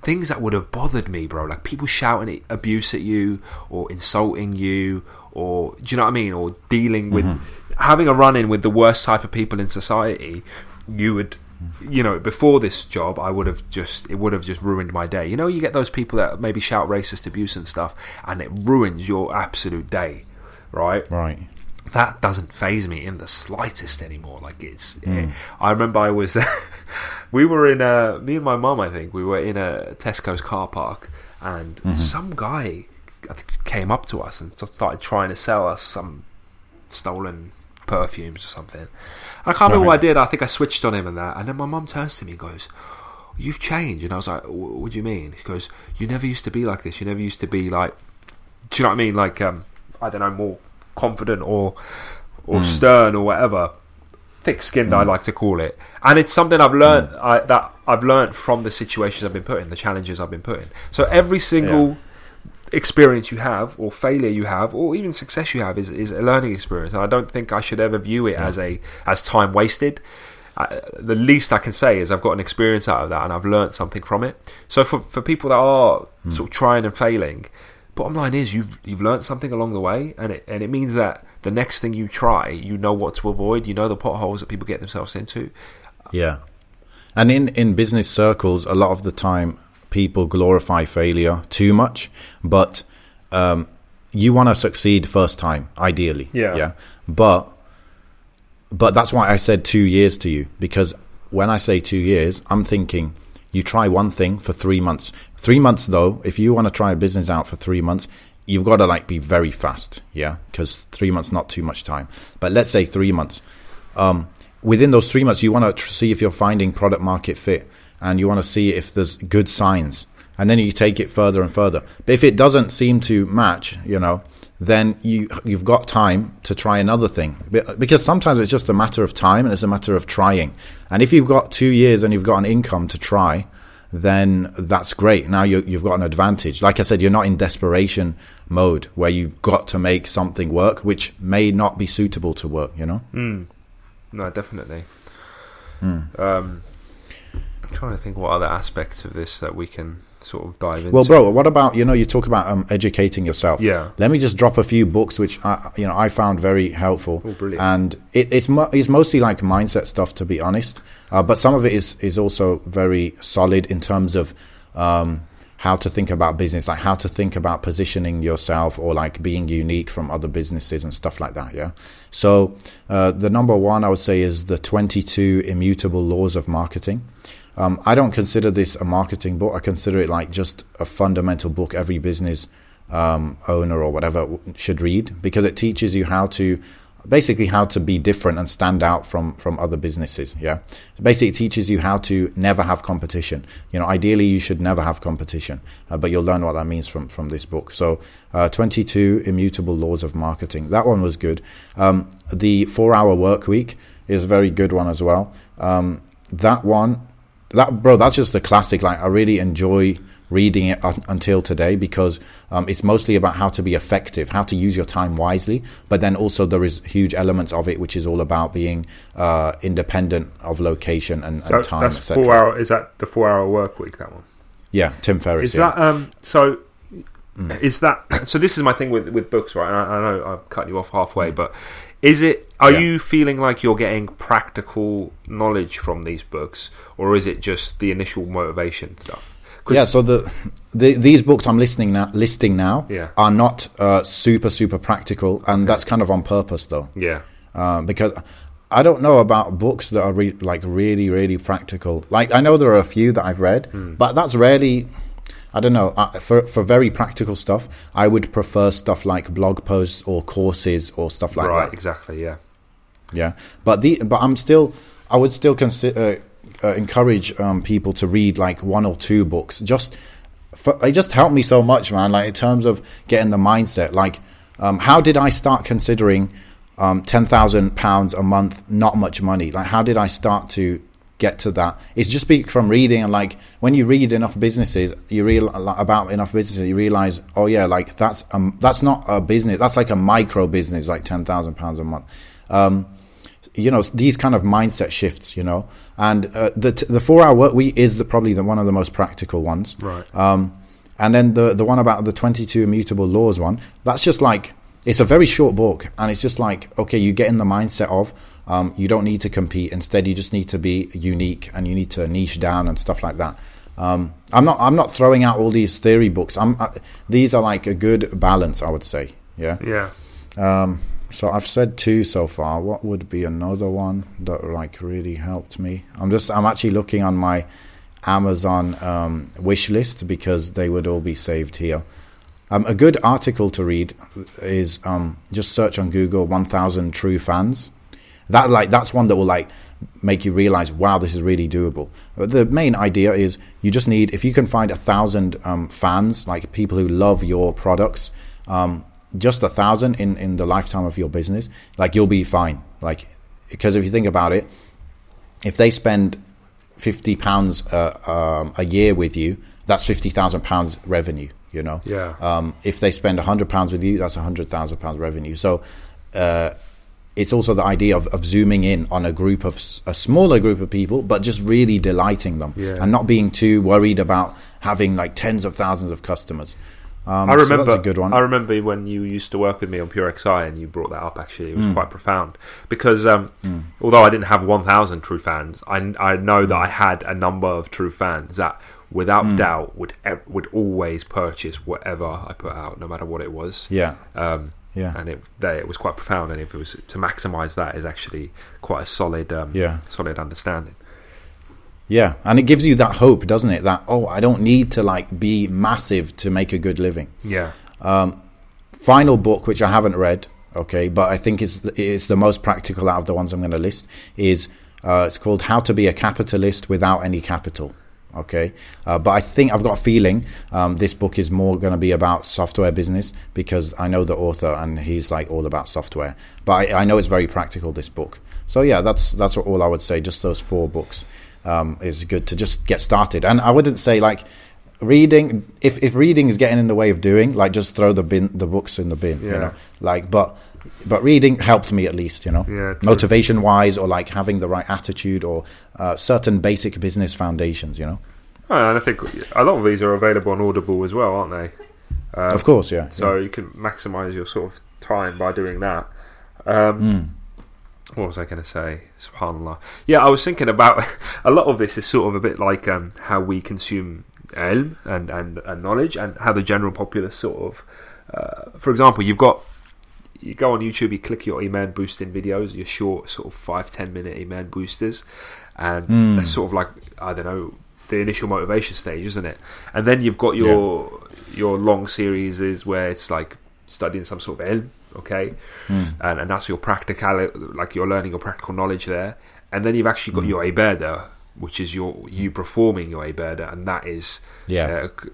things that would have bothered me, bro, like people shouting abuse at you or insulting you or do you know what I mean? Or dealing with mm-hmm. having a run in with the worst type of people in society, you would you know, before this job I would have just it would have just ruined my day. You know, you get those people that maybe shout racist abuse and stuff and it ruins your absolute day. Right? right. That doesn't faze me in the slightest anymore. Like it's, eh, I remember I was, we were in a, me and my mum, I think we were in a Tesco's car park, and some guy I think, came up to us and started trying to sell us some stolen perfumes or something. I can't remember what I did. I think I switched on him and that, and then my mum turns to me and goes. You've changed, and I was like, "What do you mean?" He goes, "You never used to be like this. You never used to be like do you know what I mean? Like, um, I don't know, more confident or or hmm. stern or whatever. Thick-skinned, I hmm. like to call it, and it's something I've learned hmm. I, that I've learned from the situations I've been put in, the challenges I've been put in. So every single experience you have, or failure you have, or even success you have, is, is a learning experience, and I don't think I should ever view it as a as time wasted. I, the least I can say is I've got an experience out of that, and I've learned something from it. So for for people that are sort of trying and failing, bottom line is you've you've learned something along the way, and it and it means that the next thing you try, you know what to avoid, you know the potholes that people get themselves into. Yeah. And in, in business circles, a lot of the time, people glorify failure too much, but um, you want to succeed first time, ideally. Yeah. Yeah. But but that's why I said two years to you because when I say two years, I'm thinking you try one thing for three months. Three months though, if you want to try a business out for three months, you've got to like be very fast, yeah, because three months not too much time. But let's say three months. Um, within those three months, you want to tr- see if you're finding product market fit, and you want to see if there's good signs, and then you take it further and further. But if it doesn't seem to match, you know, then you you've got time to try another thing because sometimes it's just a matter of time and it's a matter of trying. And if you've got two years and you've got an income to try, then that's great. Now you, you've got an advantage. Like I said, you're not in desperation mode where you've got to make something work, which may not be suitable to work. You know. No, definitely. Hmm. Um, I'm trying to think what other aspects of this that we can sort of dive into. Well, bro, what about you know you talk about um, educating yourself? Yeah. Let me just drop a few books which I, you know I found very helpful. Oh, brilliant. And it, it's mo- it's mostly like mindset stuff to be honest, uh, but some of it is is also very solid in terms of. Um, how to think about business, like how to think about positioning yourself or like being unique from other businesses and stuff like that. Yeah. So uh, the number one I would say is the 22 immutable laws of marketing. Um, I don't consider this a marketing book. I consider it like just a fundamental book every business um, owner or whatever should read because it teaches you how to basically how to be different and stand out from from other businesses yeah? Basically it teaches you how to never have competition. You know ideally you should never have competition uh, but you'll learn what that means from from this book. So uh, 22 immutable laws of marketing. That one was good. Um, the four hour work week is a very good one as well. Um, that one that bro that's just a classic like i really enjoy reading it until today because um, it's mostly about how to be effective how to use your time wisely but then also there is huge elements of it which is all about being uh, independent of location and, So and time that's four hour. Is that the four hour work week? That one yeah tim ferriss is yeah. that. Um, so is that so? This is my thing with with books, right? And I, I know I'm cutting you off Mm. halfway, but is it? Are Yeah. you feeling like you're getting practical knowledge from these books, or is it just the initial motivation stuff? Yeah, so the, the these books I'm listening now, listing now Yeah. are not uh, super super practical, and that's kind of on purpose though, yeah, uh, because I don't know about books that are re- like really really practical. Like I know there are a few that I've read, Hmm. but that's rarely. I don't know. Uh, for for very practical stuff, I would prefer stuff like blog posts or courses or stuff like right, that. Right. Exactly, yeah, Yeah, but the but I'm still I would still consider uh, encourage um, people to read like one or two books. Just for, it just helped me so much, man. Like in terms of getting the mindset. Like, um, how did I start considering um, ten thousand pounds a month not much money? Like, how did I start to get to that? It's just be from reading and like when you read enough businesses, you real about enough businesses, you realize, oh yeah, like that's um that's not a business. That's like a micro business, like ten thousand pounds a month. Um, you know these kind of mindset shifts you know and uh, the t- the four hour work week is the, probably the one of the most practical ones Right. um and then the the one about the 22 immutable laws one that's just like it's a very short book and it's just like okay you get in the mindset of um, you don't need to compete instead you just need to be unique and you need to niche down and stuff like that um, I'm not I'm not throwing out all these theory books I'm uh, these are like a good balance I would say yeah yeah. um, so I've said two so far. What would be another one that like really helped me? I'm just I'm actually looking on my Amazon um, wish list because they would all be saved here. Um, a good article to read is um, just search on Google 1,000 true fans. That like that's one that will like make you realize, wow, this is really doable. The main idea is you just need if you can find a thousand um, fans, like people who love your products, um, just a thousand in in the lifetime of your business, like you'll be fine. Like because if you think about it, if they spend fifty pounds uh, um, a year with you, that's fifty thousand pounds revenue. You know, Yeah. Um, if they spend hundred pounds with you, that's hundred thousand pounds revenue. So. Uh, it's also the idea of, of zooming in on a group of a smaller group of people, but just really delighting them Yeah. and not being too worried about having like tens of thousands of customers. Um, I remember. that's a good one. I remember when you used to work with me on Pure XI, and you brought that up. Actually, it was Mm. quite profound because um, although I didn't have one thousand true fans, I, I know that I had a number of true fans that, without Mm. doubt, would would always purchase whatever I put out, no matter what it was. yeah, Um, yeah, and it they, it was quite profound. And if it was to maximise that, is actually quite a solid, um, Yeah. solid understanding. yeah, and it gives you that hope, doesn't it? That oh, I don't need to like be massive to make a good living. Yeah, final book which I haven't read, okay, but I think is is the most practical out of the ones I'm going to list is uh, it's called How to Be a Capitalist Without Any Capital. Okay, uh, but I think I've got a feeling um, this book is more going to be about software business because I know the author and he's like all about software. But I, I know it's very practical. This book, so yeah, that's that's all I would say. Just those four books um, is good to just get started. And I wouldn't say like reading if, if reading is getting in the way of doing like just throw the bin the books in the bin you know like but but reading helped me at least you know Yeah, motivation wise or like having the right attitude or uh, certain basic business foundations you know Oh, and I think a lot of these are available on Audible as well, aren't they? Um, of course yeah So you can maximise your sort of time by doing that. Um, Mm. What was I going to say? Subhanallah. Yeah, I was thinking about a lot of this is sort of a bit like um, how we consume ilm and, and, and knowledge and how the general populace sort of. Uh, for example, you've got. You go on YouTube, you click your Iman boosting videos, your short, sort of five, ten minute Iman boosters, and Hmm. that's sort of like, I don't know, the initial motivation stage, isn't it? And then you've got your your long series is where it's like studying some sort of ilm, okay, Hmm. and and that's your practical, like you're learning your practical knowledge there, and then you've actually got Hmm. your ibadah, which is your you performing your ibadah, and that is Yeah. uh,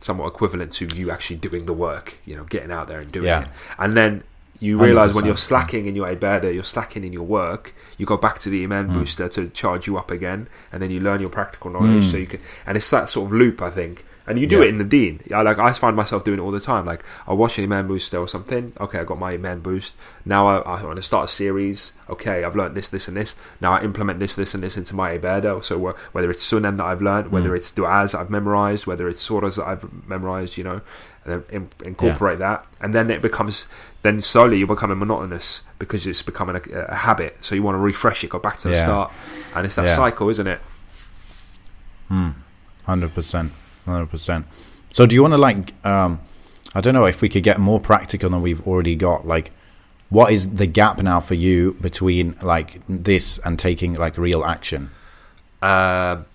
somewhat equivalent to you actually doing the work, you know, getting out there and doing Yeah. it, and then. You realize when 100%, you're slacking in your ibadah, you're slacking in your work. You go back to the iman hmm. booster to charge you up again, and then you learn your practical hmm. knowledge. So you can, and it's that sort of loop, I think, And you do Yeah. it in the Deen. I like I find myself doing it all the time. Like I watch an iman booster or something. Okay, I got my iman boost. Now I, I want to start a series. Okay, I've learned this, this, and this. Now I implement this, this, and this into my ibadah. So uh, whether it's sunan that I've learned, whether it's du'as I've memorized, whether it's surahs that I've memorized, you know, and then in, incorporate that, and then it becomes. Then slowly you're becoming monotonous because it's becoming a, a habit. So you want to refresh it, go back to the Yeah. start, and it's that Yeah. cycle, isn't it? Hundred percent, hundred percent. So, do you want to like? Um, I don't know if we could get more practical than we've already got. Like, what is the gap now for you between like this and taking like real action? Um,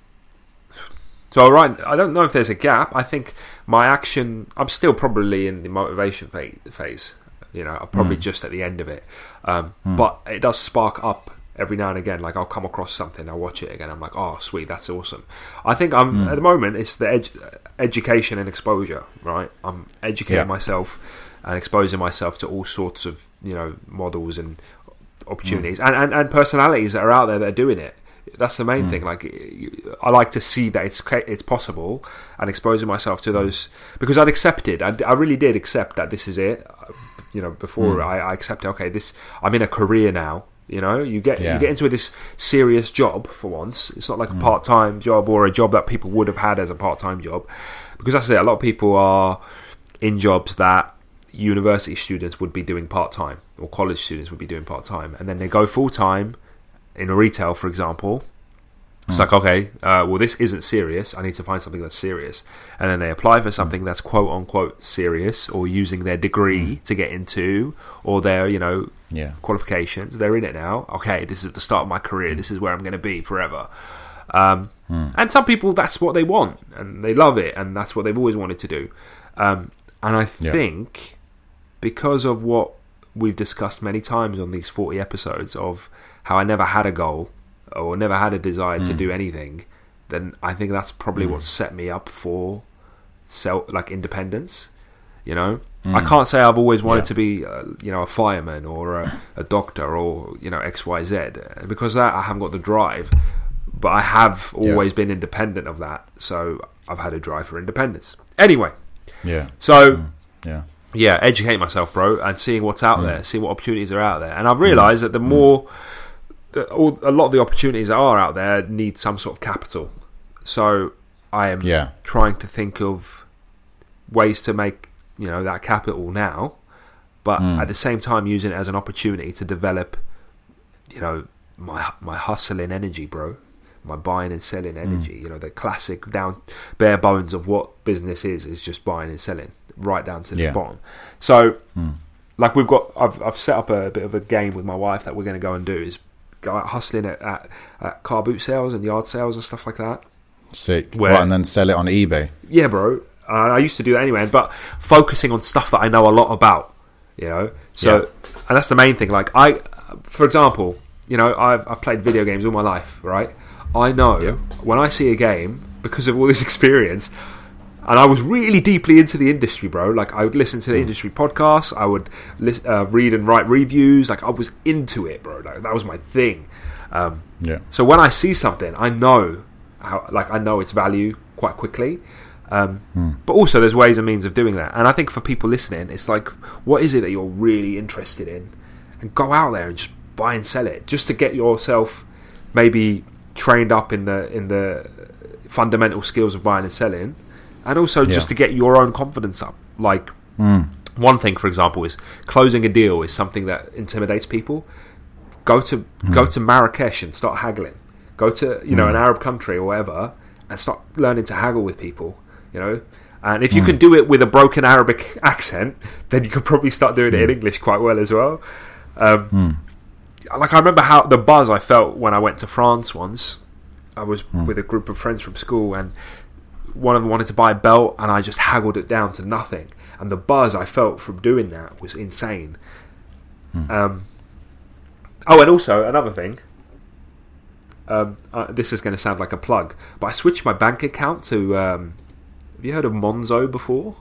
so right, I don't know if there's a gap. I think my action. I'm still probably in the motivation phase. you know, I'm probably just at the end of it. Um, But it does spark up every now and again. Like I'll come across something, I'll watch it again. I'm like, oh, sweet, that's awesome. I think I'm hmm. at the moment. It's the edu- education and exposure. Right, I'm educating Yeah. myself and exposing myself to all sorts of you know models and opportunities hmm. and, and, and personalities that are out there that are doing it. That's the main hmm. thing. Like, I like to see that it's it's possible, and exposing myself to those because I'd accepted. I, I really did accept that this is it. You know, before I, I accepted, okay, this I'm in a career now. You know, you get Yeah. you get into this serious job for once. It's not like a mm. part time job or a job that people would have had as a part time job, because that's it. A lot of people are in jobs that university students would be doing part time or college students would be doing part time, and then they go full time in retail, for example. It's like, okay, uh, well, this isn't serious. I need to find something that's serious. And then they apply for something that's quote unquote serious or using their degree to get into or their, you know, Yeah. qualifications. They're in it now. Okay, this is the start of my career. This is where I'm going to be forever. Um, And some people, that's what they want and they love it and that's what they've always wanted to do. Um, and I Yeah. think because of what we've discussed many times on these 40 episodes of how I never had a goal or never had a desire to hmm. do anything, then I think that's probably hmm. what set me up for self like independence. You know, I hmm. can't say I've always wanted Yeah. to be, uh, you know, a fireman or a, a doctor or you know X Y Z because that I haven't got the drive. But I have Yeah. always been independent of that, so I've had a drive for independence. Anyway, Yeah. so Yeah. yeah, educate myself, bro, and seeing what's out there, seeing what opportunities are out there. And I've realised that the more, that Uh, all, a lot of the opportunities that are out there need some sort of capital. So I am Yeah. trying to think of ways to make you know that capital now, but hmm. at the same time using it as an opportunity to develop, you know, my my hustling energy, bro. My buying and selling hmm. energy, you know, the classic down bare bones of what business is is just buying and selling, right down to the Yeah. bottom. So, hmm. like we've got, I've I've set up a bit of a game with my wife that we're going to go and do is hustling at, at, at car boot sales and yard sales and stuff like that. Sick. Where- What, and then sell it on eBay. Yeah, bro. Uh, I used to do that anyway, but focusing on stuff that I know a lot about, you know. So, Yeah. and that's the main thing. Like I, for example, you know, I've I've played video games all my life, right? I know Yeah. when I see a game because of all this experience, and I was really deeply into the industry, bro. Like I would listen to the industry podcasts, I would lis- uh, read and write reviews. Like I was into it, bro. Like that was my thing. Um, Yeah. so when I see something, I know how, like I know its value quite quickly. Um, But also, there's ways and means of doing that. And I think for people listening, it's like, what is it that you're really interested in, and go out there and just buy and sell it, just to get yourself maybe trained up in the in the fundamental skills of buying and selling, and also just to get your own confidence up. Like hmm. one thing, for example, is closing a deal is something that intimidates people go to hmm. go to Marrakesh and start haggling. Go to you know an hmm. Arab country or whatever and start learning to haggle with people. You know, and if you can do it with a broken Arabic accent, then you can probably start doing it in English quite well as well. Um, Like I remember how the buzz I felt when I went to France once. I was with a group of friends from school and one of them wanted to buy a belt and I just haggled it down to nothing. And the buzz I felt from doing that was insane. Um, oh, and also another thing. Um, uh, this is going to sound like a plug, but I switched my bank account to. Um, have you heard of Monzo before,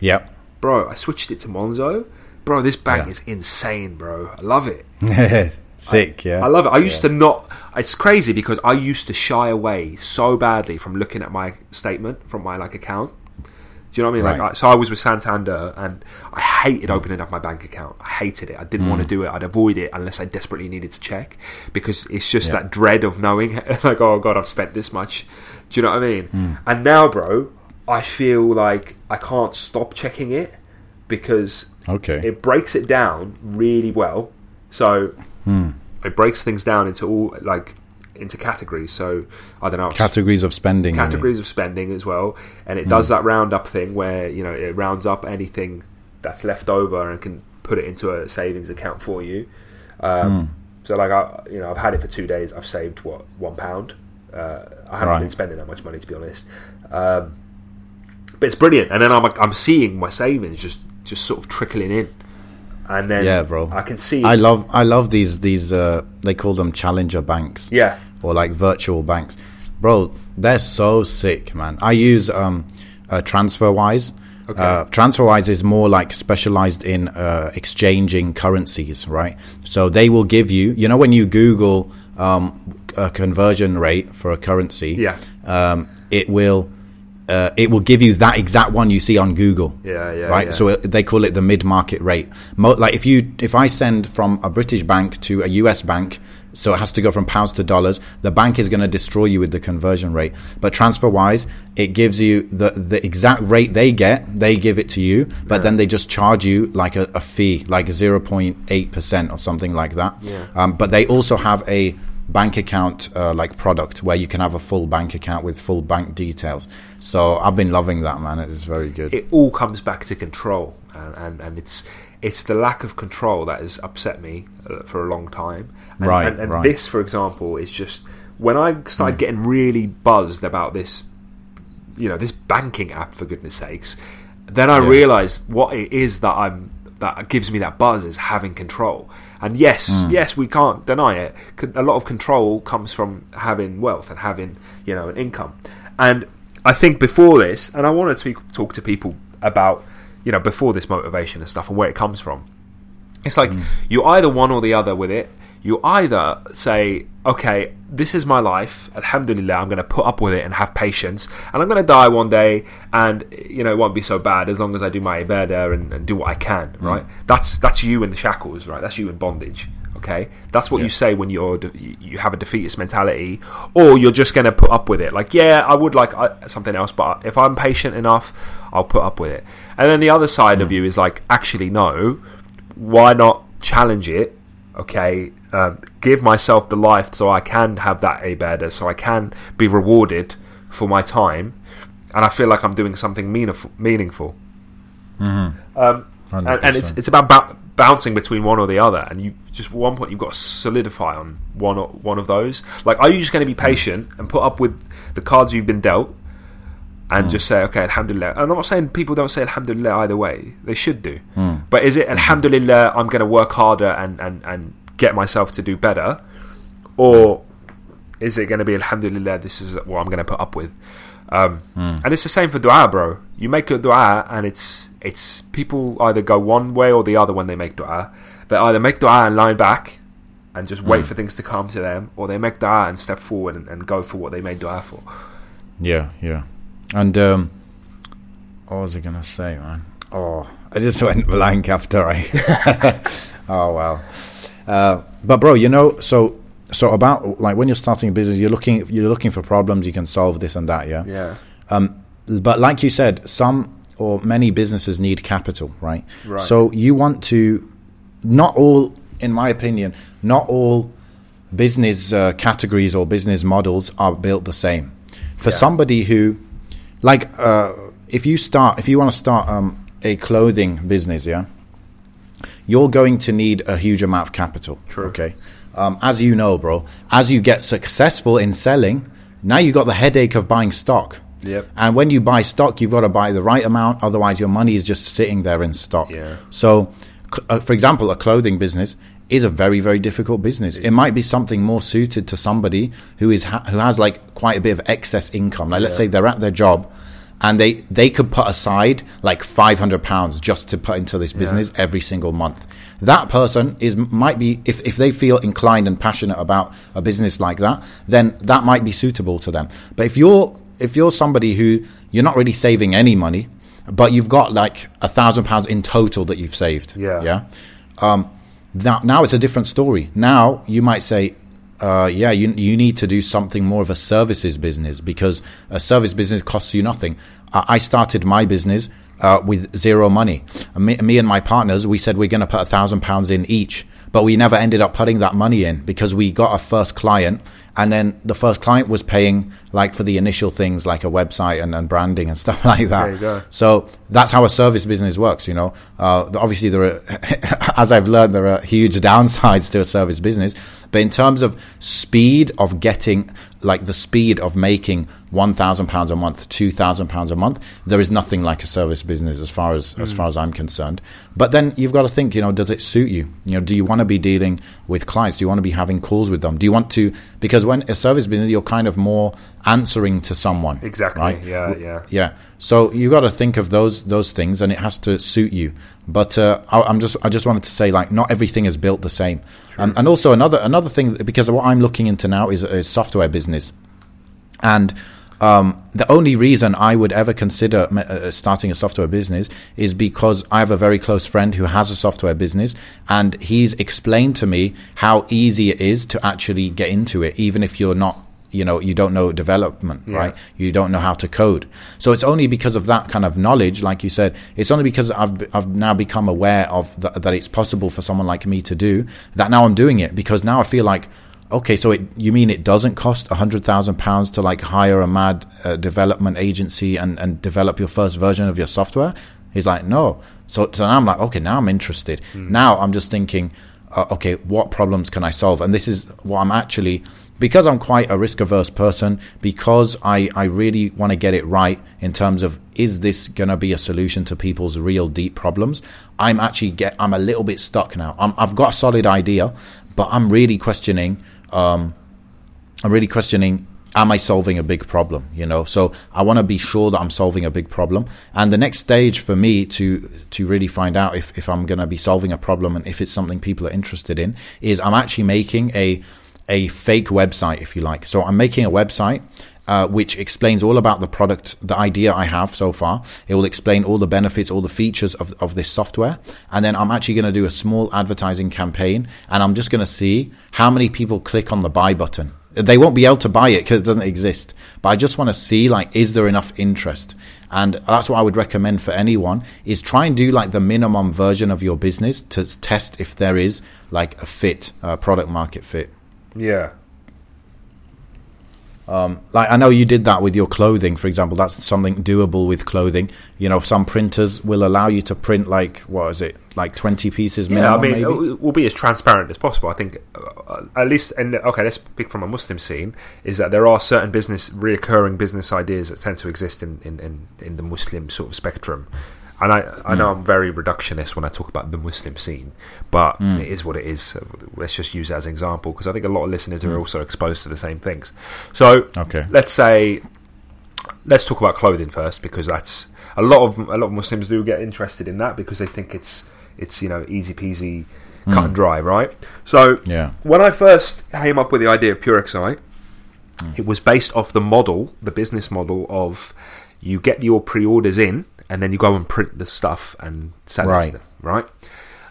Yep. bro? I switched it to Monzo, bro. This bank Yeah. is insane, bro. I love it. Sick, yeah. I love it. I used to not. It's crazy because I used to shy away so badly from looking at my statement from my like account. Do you know what I mean? Like, Right. I, so I was with Santander, and I hated opening up my bank account. I hated it. I didn't Mm. want to do it. I'd avoid it unless I desperately needed to check because it's just Yeah. that dread of knowing, like, oh god, I've spent this much. Do you know what I mean? Mm. And now, bro, I feel like I can't stop checking it because Okay. it breaks it down really well. So Hmm. it breaks things down into all like into categories. So I don't know Categories of spending. categories of spending as well, and it does that round up thing where you know it rounds up anything that's left over and can put it into a savings account for you. Um, Hmm. So like I, you know, I've had it for two days. I've saved what one pound. Uh, I haven't Right. been spending that much money to be honest, um, but it's brilliant. And then I'm I'm seeing my savings just just sort of trickling in, and then Yeah, bro. I can see. I love I love these these uh they call them challenger banks. yeah, Or like virtual banks. Bro, they're so sick, man. I use um uh, TransferWise. Okay. Uh, TransferWise is more like specialized in uh, exchanging currencies, right? So they will give you, you know, when you Google um, a conversion rate for a currency, Yeah. um, it will uh, it will give you that exact one you see on Google. Yeah, yeah, Right. yeah. So it, they call it the mid-market rate. Mo- like if you if I send from a British bank to a US bank, so it has to go from pounds to dollars. The bank is going to destroy you with the conversion rate. But TransferWise, it gives you the the exact rate they get. They give it to you, but then they just charge you like a, a fee, like zero point eight percent or something like that. Yeah. Um, but they also have a bank account uh, like product where you can have a full bank account with full bank details. So I've been loving that, man. It is very good. it all comes back to control, and, and, and it's it's the lack of control that has upset me uh, for a long time. And, Right, and, and right. this, for example, is just when I started getting really buzzed about this, you know, this banking app for goodness sakes. Then I Yeah. realised what it is that I'm that gives me that buzz is having control. And yes, Hmm. yes, we can't deny it. A lot of control comes from having wealth and having you know an income. And I think before this, and I wanted to talk to people about you know before this motivation and stuff and where it comes from. It's like you're either one or the other with it. You either say, okay, this is my life. Alhamdulillah, I'm going to put up with it and have patience, and I'm going to die one day, and you know it won't be so bad as long as I do my ibadah and, and do what I can. Right? That's that's you in the shackles, right? That's you in bondage. Okay, that's what you say when you're you have a defeatist mentality, or you're just going to put up with it. Like, yeah, I would like uh, something else, but if I'm patient enough, I'll put up with it. And then the other side of you is like, actually, no. Why not challenge it? Okay, um, give myself the life so I can have that ibadah, so I can be rewarded for my time, and I feel like I'm doing something meaningful. meaningful. Um, and, and it's it's about bou- bouncing between one or the other, and you just at one point you've got to solidify on one or, one of those. Like, are you just going to be patient and put up with the cards you've been dealt, and just say, okay, Alhamdulillah? And I'm not saying people don't say Alhamdulillah either way; they should do. But is it Alhamdulillah? I'm going to work harder and, and and get myself to do better, or is it going to be Alhamdulillah? This is what I'm going to put up with. Um, And it's the same for du'a, bro. You make a du'a, and it's it's people either go one way or the other when they make du'a. They either make du'a and line back and just wait for things to come to them, or they make du'a and step forward and, and go for what they made du'a for. Yeah, yeah. And um, what was I gonna say, man? Oh, I just went blank after I. oh wow. Uh, but bro, you know, so so about like when you're starting a business, you're looking you're looking for problems you can solve this and that, yeah. Yeah, Um, but like you said, some or many businesses need capital, right? Right. So you want to, not all, in my opinion, not all business uh, categories or business models are built the same. For Yeah. somebody who, like, uh, if you start, if you want to start um, a clothing business, yeah, you're going to need a huge amount of capital. True. Okay. Um, as you know, bro, as you get successful in selling, now you've got the headache of buying stock. Yep. And when you buy stock, you've got to buy the right amount. Otherwise, your money is just sitting there in stock. Yeah. So, uh, for example, a clothing business is a very, very difficult business. It might be something more suited to somebody who is ha- who has like quite a bit of excess income. Like, let's Yeah. say they're at their job, and they they could put aside like 500 pounds just to put into this business yeah. every single month. That person is might be if, if they feel inclined and passionate about a business like that then that might be suitable to them. But if you're if you're somebody who you're not really saving any money but you've got like a thousand pounds in total that you've saved yeah. yeah? Um, now, now it's a different story. Now you might say uh, yeah, you you need to do something more of a services business because a service business costs you nothing. I, started my business uh, with zero money. Me, me, and my partners, we said we're going to put a thousand pounds in each, but we never ended up putting that money in because we got our first client and then the first client was paying like for the initial things like a website and, and branding and stuff like that so that's how a service business works you know uh, obviously there are as i've learned there are huge downsides to a service business but in terms of speed of getting like the speed of making one thousand pounds a month, two thousand pounds a month, there is nothing like a service business as far as mm. as far as I'm concerned. But then you've got to think, you know, does it suit you? You know, do you want to be dealing with clients? Do you want to be having calls with them? Do you want to because when a service business, you're kind of more answering to someone. Exactly. Right? Yeah. Yeah. Yeah. So you got to think of those those things, and it has to suit you. But uh, I, am just I just wanted to say like not everything is built the same, and, and also another another thing because what I'm looking into now is, is software business, and um, the only reason I would ever consider uh, starting a software business is because I have a very close friend who has a software business, and he's explained to me how easy it is to actually get into it, even if you're not you know you don't know development yeah. right? You don't know how to code. So it's only because of that kind of knowledge like you said it's only because i've i've now become aware of that it's possible for someone like me to do that now i'm doing it because now i feel like okay so it, you mean it doesn't cost a hundred thousand pounds to like hire a mad uh, development agency and and develop your first version of your software? He's like no. So so now i'm like okay now i'm interested. Mm. now i'm just thinking uh, okay what problems can i solve? And this is what i'm actually because I'm quite a risk averse person, because I, I really want to get it right in terms of is this going to be a solution to people's real deep problems? I'm actually get I'm a little bit stuck now. i have got a solid idea, but I'm really questioning. Um, I'm really questioning. Am I solving a big problem? You know, so I want to be sure that I'm solving a big problem. And the next stage for me to to really find out if if I'm going to be solving a problem and if it's something people are interested in is I'm actually making a a fake website, if you like. So I'm making a website uh, which explains all about the product, the idea I have so far. It will explain all the benefits, all the features of, of this software. And then I'm actually going to do a small advertising campaign and I'm just going to see how many people click on the buy button. They won't be able to buy it because it doesn't exist. But I just want to see, like, is there enough interest? And that's what I would recommend for anyone is try and do like the minimum version of your business to test if there is like a fit, a product market fit. Yeah. Um, like I know you did that with your clothing, for example. That's something doable with clothing. You know, some printers will allow you to print like what is it, like twenty pieces minimum. Yeah, I mean, maybe? we'll be as transparent as possible. I think, uh, at least, and okay, let's speak from a Muslim scene. Is that there are certain business, reoccurring business ideas that tend to exist in in, in, in the Muslim sort of spectrum, and I, I know mm. I'm very reductionist when I talk about the Muslim scene, but mm. it is what it is. Let's just use that as an example because I think a lot of listeners mm. are also exposed to the same things. So, okay. let's say, let's talk about clothing first because that's a lot of a lot of Muslims do get interested in that because they think it's it's you know easy peasy, cut and mm. dry, right? So, yeah. when I first came up with the idea of PureXI, mm. it was based off the model, the business model of you get your pre-orders in and then you go and print the stuff and sell right. it to them, right?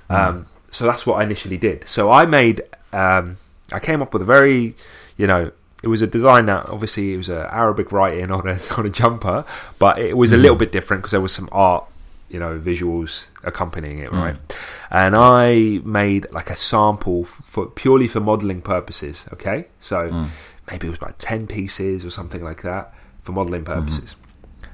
Mm. Um, so that's what I initially did. So I made, um, I came up with a very, you know, it was a design that obviously it was an Arabic writing on a on a jumper, but it was a mm. little bit different because there was some art, you know, visuals accompanying it, right? Mm. And I made like a sample for purely for modeling purposes. Okay, so mm. maybe it was about ten pieces or something like that for modeling mm-hmm. purposes.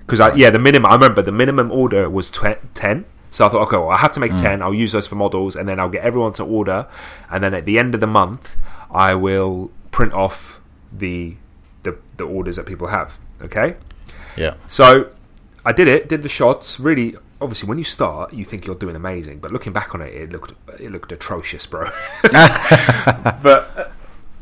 Because right. yeah, the minimum I remember the minimum order was tw- ten. So I thought, okay, well, I have to make mm. ten. I'll use those for models, and then I'll get everyone to order, and then at the end of the month, I will print off the the, the orders that people have. Okay. Yeah. So I did it. Did the shots. Really, obviously, when you start, you think you're doing amazing, but looking back on it, it looked it looked atrocious, bro. but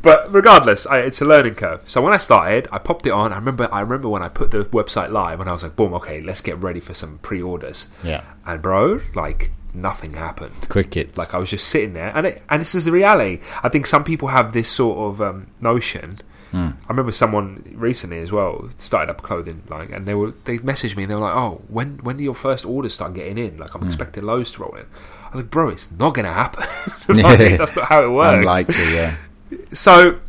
but regardless, I, it's a learning curve. So when I started, I popped it on. I remember, I remember when I put the website live, and I was like, "Boom, okay, let's get ready for some pre-orders." Yeah. And bro, like nothing happened. Cricket. Like I was just sitting there, and it, and this is the reality. I think some people have this sort of um, notion. Hmm. I remember someone recently as well started up a clothing line, and they were they messaged me and they were like, "Oh, when when do your first orders start getting in? Like I'm Hmm. expecting loads to roll in." I was like, "Bro, it's not gonna happen. Like, that's not how it works." Unlikely, yeah. So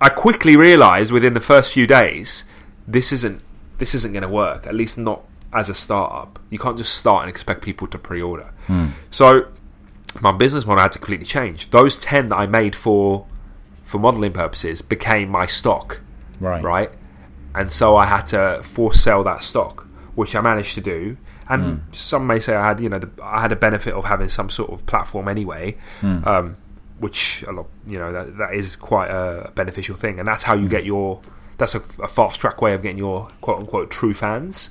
I quickly realised within the first few days this isn't this isn't going to work. At least not as a startup. You can't just start and expect people to pre-order. Hmm. So my business model had to completely change. Those ten that I made for for modelling purposes became my stock, Right. right? And so I had to force sell that stock, which I managed to do. And hmm. some may say I had, you know, the, I had a benefit of having some sort of platform anyway, hmm. um, which a lot, you know, that, that is quite a beneficial thing. And that's how you get your, that's a, a fast track way of getting your quote unquote true fans.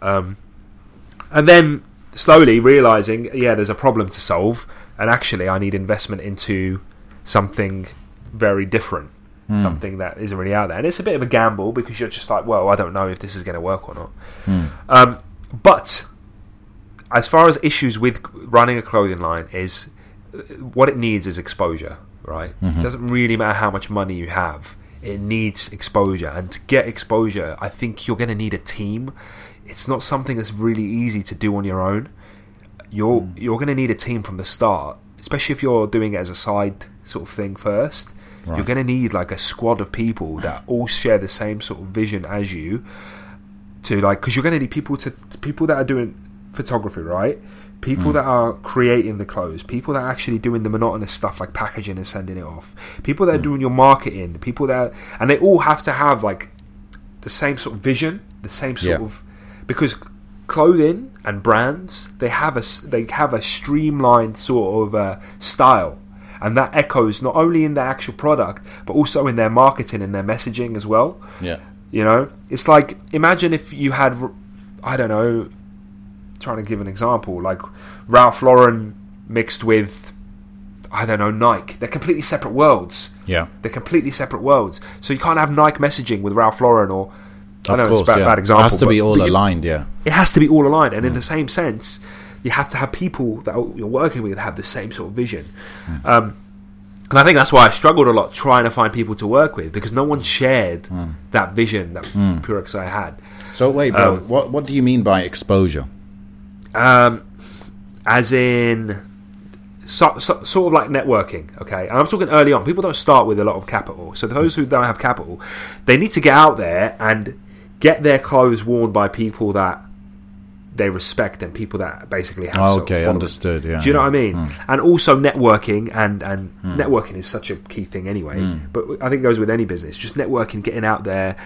Um, and then slowly realizing, yeah, there's a problem to solve, and actually, I need investment into something very different, something that isn't really out there. And it's a bit of a gamble because you're just like, well, I don't know if this is going to work or not. Um, but as far as issues with running a clothing line is, what it needs is exposure, right? It mm-hmm. doesn't really matter how much money you have. It needs exposure, and to get exposure, I think you're going to need a team. It's not something that's really easy to do on your own. You're mm. you're going to need a team from the start, especially if you're doing it as a side sort of thing first. You're going to need like a squad of people that all share the same sort of vision as you to like because you're going to need people to people that are doing photography right people that are creating the clothes people that are actually doing the monotonous stuff like packaging and sending it off people that are doing your marketing people that and they all have to have like the same sort of vision the same sort Yeah. of because clothing and brands they have a they have a streamlined sort of uh, style. And that echoes not only in their actual product but also in their marketing and their messaging as well. Yeah. you know, it's like imagine if you had, I don't know, trying to give an example, like Ralph Lauren mixed with, I don't know, Nike. They're completely separate worlds. Yeah. They're completely separate worlds. So you can't have Nike messaging with Ralph Lauren or. I Of know course, it's a bad, yeah. bad example. It has to but- be all but you- aligned, yeah. it has to be all aligned, and in the same sense, you have to have people that you're working with have the same sort of vision. Um, and I think that's why I struggled a lot trying to find people to work with because no one shared that vision that Pure XI had. So wait, bro, Um, what what do you mean by exposure? Um, as in, so, so, sort of like networking, okay? And I'm talking early on. People don't start with a lot of capital. So those who don't have capital, they need to get out there and get their clothes worn by people that they respect and people that basically have. of Okay, understood, yeah, Do you know yeah. what I mean? Mm. And also networking and and networking is such a key thing anyway. Mm. But I think it goes with any business. Just networking, getting out there,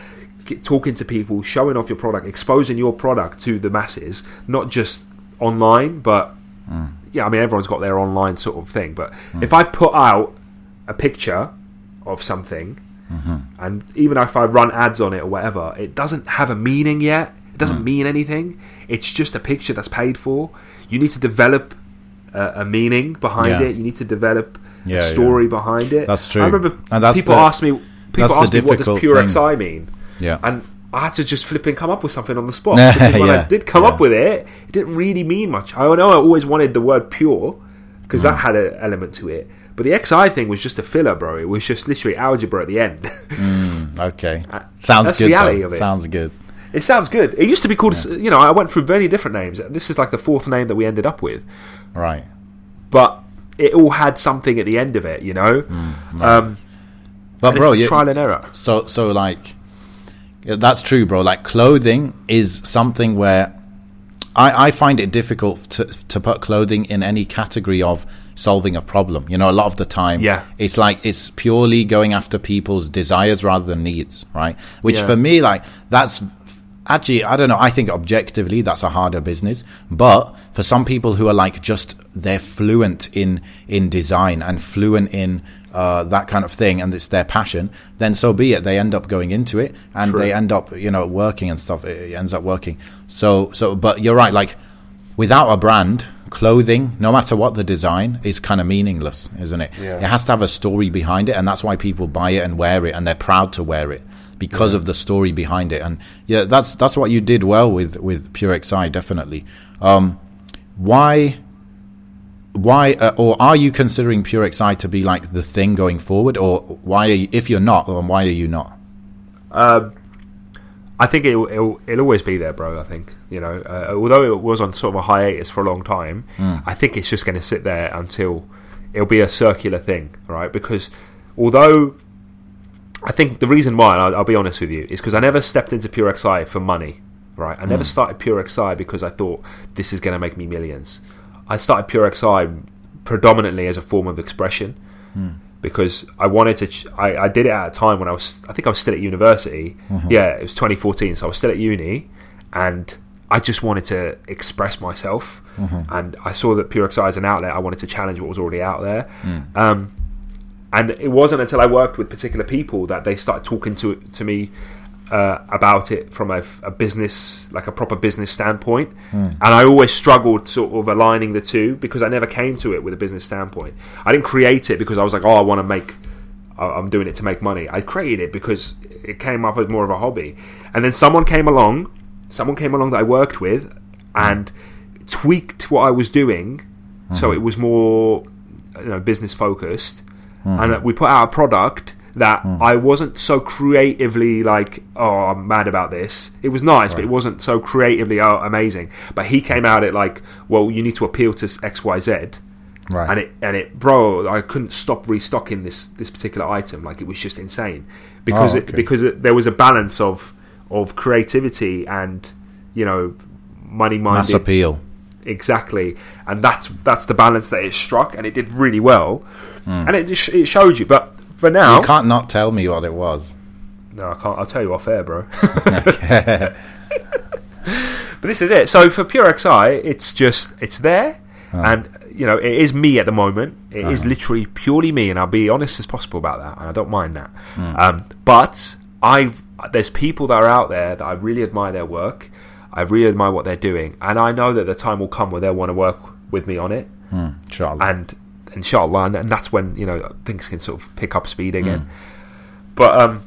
get, talking to people, showing off your product, exposing your product to the masses, not just online, but Mm. yeah, I mean everyone's got their online sort of thing. But if I put out a picture of something, Mm-hmm. and even if I run ads on it or whatever, it doesn't have a meaning yet. It Mm. doesn't mean anything. It's just a picture that's paid for. You need to develop a, a meaning behind Yeah. it. You need to develop Yeah, a story behind it. That's true. I remember And that's people the- ask me. People that's the ask me what does pure thing. XI mean, Yeah. and I had to just flip and come up with something on the spot. When I did come yeah. up with it, it didn't really mean much. I know I always wanted the word pure because that mm. had an element to it. But the XI thing was just a filler, bro. It was just literally algebra at the end. Mm, okay. Uh, sounds that's good. the reality though. of it. Sounds good. it sounds good. It used to be called, you know, I went through many different names. This is like the fourth name that we ended up with. Right. But it all had something at the end of it, you know? Mm, um, But bro, it's you, trial and error. So so like yeah, that's true, bro. Like clothing is something where I, I find it difficult to to put clothing in any category of solving a problem. You know, a lot of the time, Yeah. it's like it's purely going after people's desires rather than needs, right? Which Yeah. for me, like that's actually I don't know. I think objectively that's a harder business, but for some people who are like just they're fluent in in design and fluent in uh, that kind of thing, and it's their passion, then so be it. They end up going into it, and True. they end up you know working and stuff. It ends up working. So so, but you're right. Like without a brand, clothing, no matter what the design, is kind of meaningless, isn't it? Yeah. It has to have a story behind it, and that's why people buy it and wear it, and they're proud to wear it because of the story behind it. And yeah, that's that's what you did well with with Pure XI, definitely. Um, why? Why uh, or are you considering Pure XI to be like the thing going forward, or why? Are you, if you're not, or why are you not? Um, I think it'll, it'll, it'll always be there, bro. I think you know, uh, although it was on sort of a hiatus for a long time, I think it's just going to sit there until it'll be a circular thing, right? Because although I think the reason why, and I'll, I'll be honest with you, is because I never stepped into Pure XI for money, right? I never started Pure XI because I thought this is going to make me millions. I started Pure XI predominantly as a form of expression hmm. because I wanted to. Ch- I, I did it at a time when I was. I think I was still at university. Mm-hmm. Yeah, it was 2014, so I was still at uni, and I just wanted to express myself. Mm-hmm. And I saw that Pure XI as an outlet. I wanted to challenge what was already out there. Hmm. Um, and it wasn't until I worked with particular people that they started talking to to me uh, about it from a, a business, like a proper business standpoint. Hmm. And I always struggled sort of aligning the two because I never came to it with a business standpoint. I didn't create it because I was like, oh, I want to make. I'm doing it to make money. I created it because it came up as more of a hobby, and then someone came along, someone came along that I worked with, and tweaked what I was doing, so hmm. it was more, you know, business focused, hmm. and uh, we put out a product that I wasn't so creatively like, oh, I'm mad about this. It was nice, but it wasn't so creatively oh, amazing. But he came out it like, well, you need to appeal to X, Y, Z Right. and it and it bro i couldn't stop restocking this this particular item like it was just insane because Oh, it, because it, there was a balance of of creativity and you know money Mass minded appeal. exactly and that's that's the balance that it struck and it did really well Hmm. and it just it showed you but for now. You can't not tell me what it was. no i can't. I'll tell you off air bro. But this is it. So for pure xi it's just it's there. Ah. And you know it is me at the moment. It is ah. literally purely me and i'll be honest as possible about that and i don't mind that. Hmm. Um, but i've there's people that are out there that i really admire their work. I really admire what they're doing. And i know that the time will come where they'll want to work with me on it. Hmm. Inshallah. and inshallah and, and that's when you know things can sort of pick up speed again. But um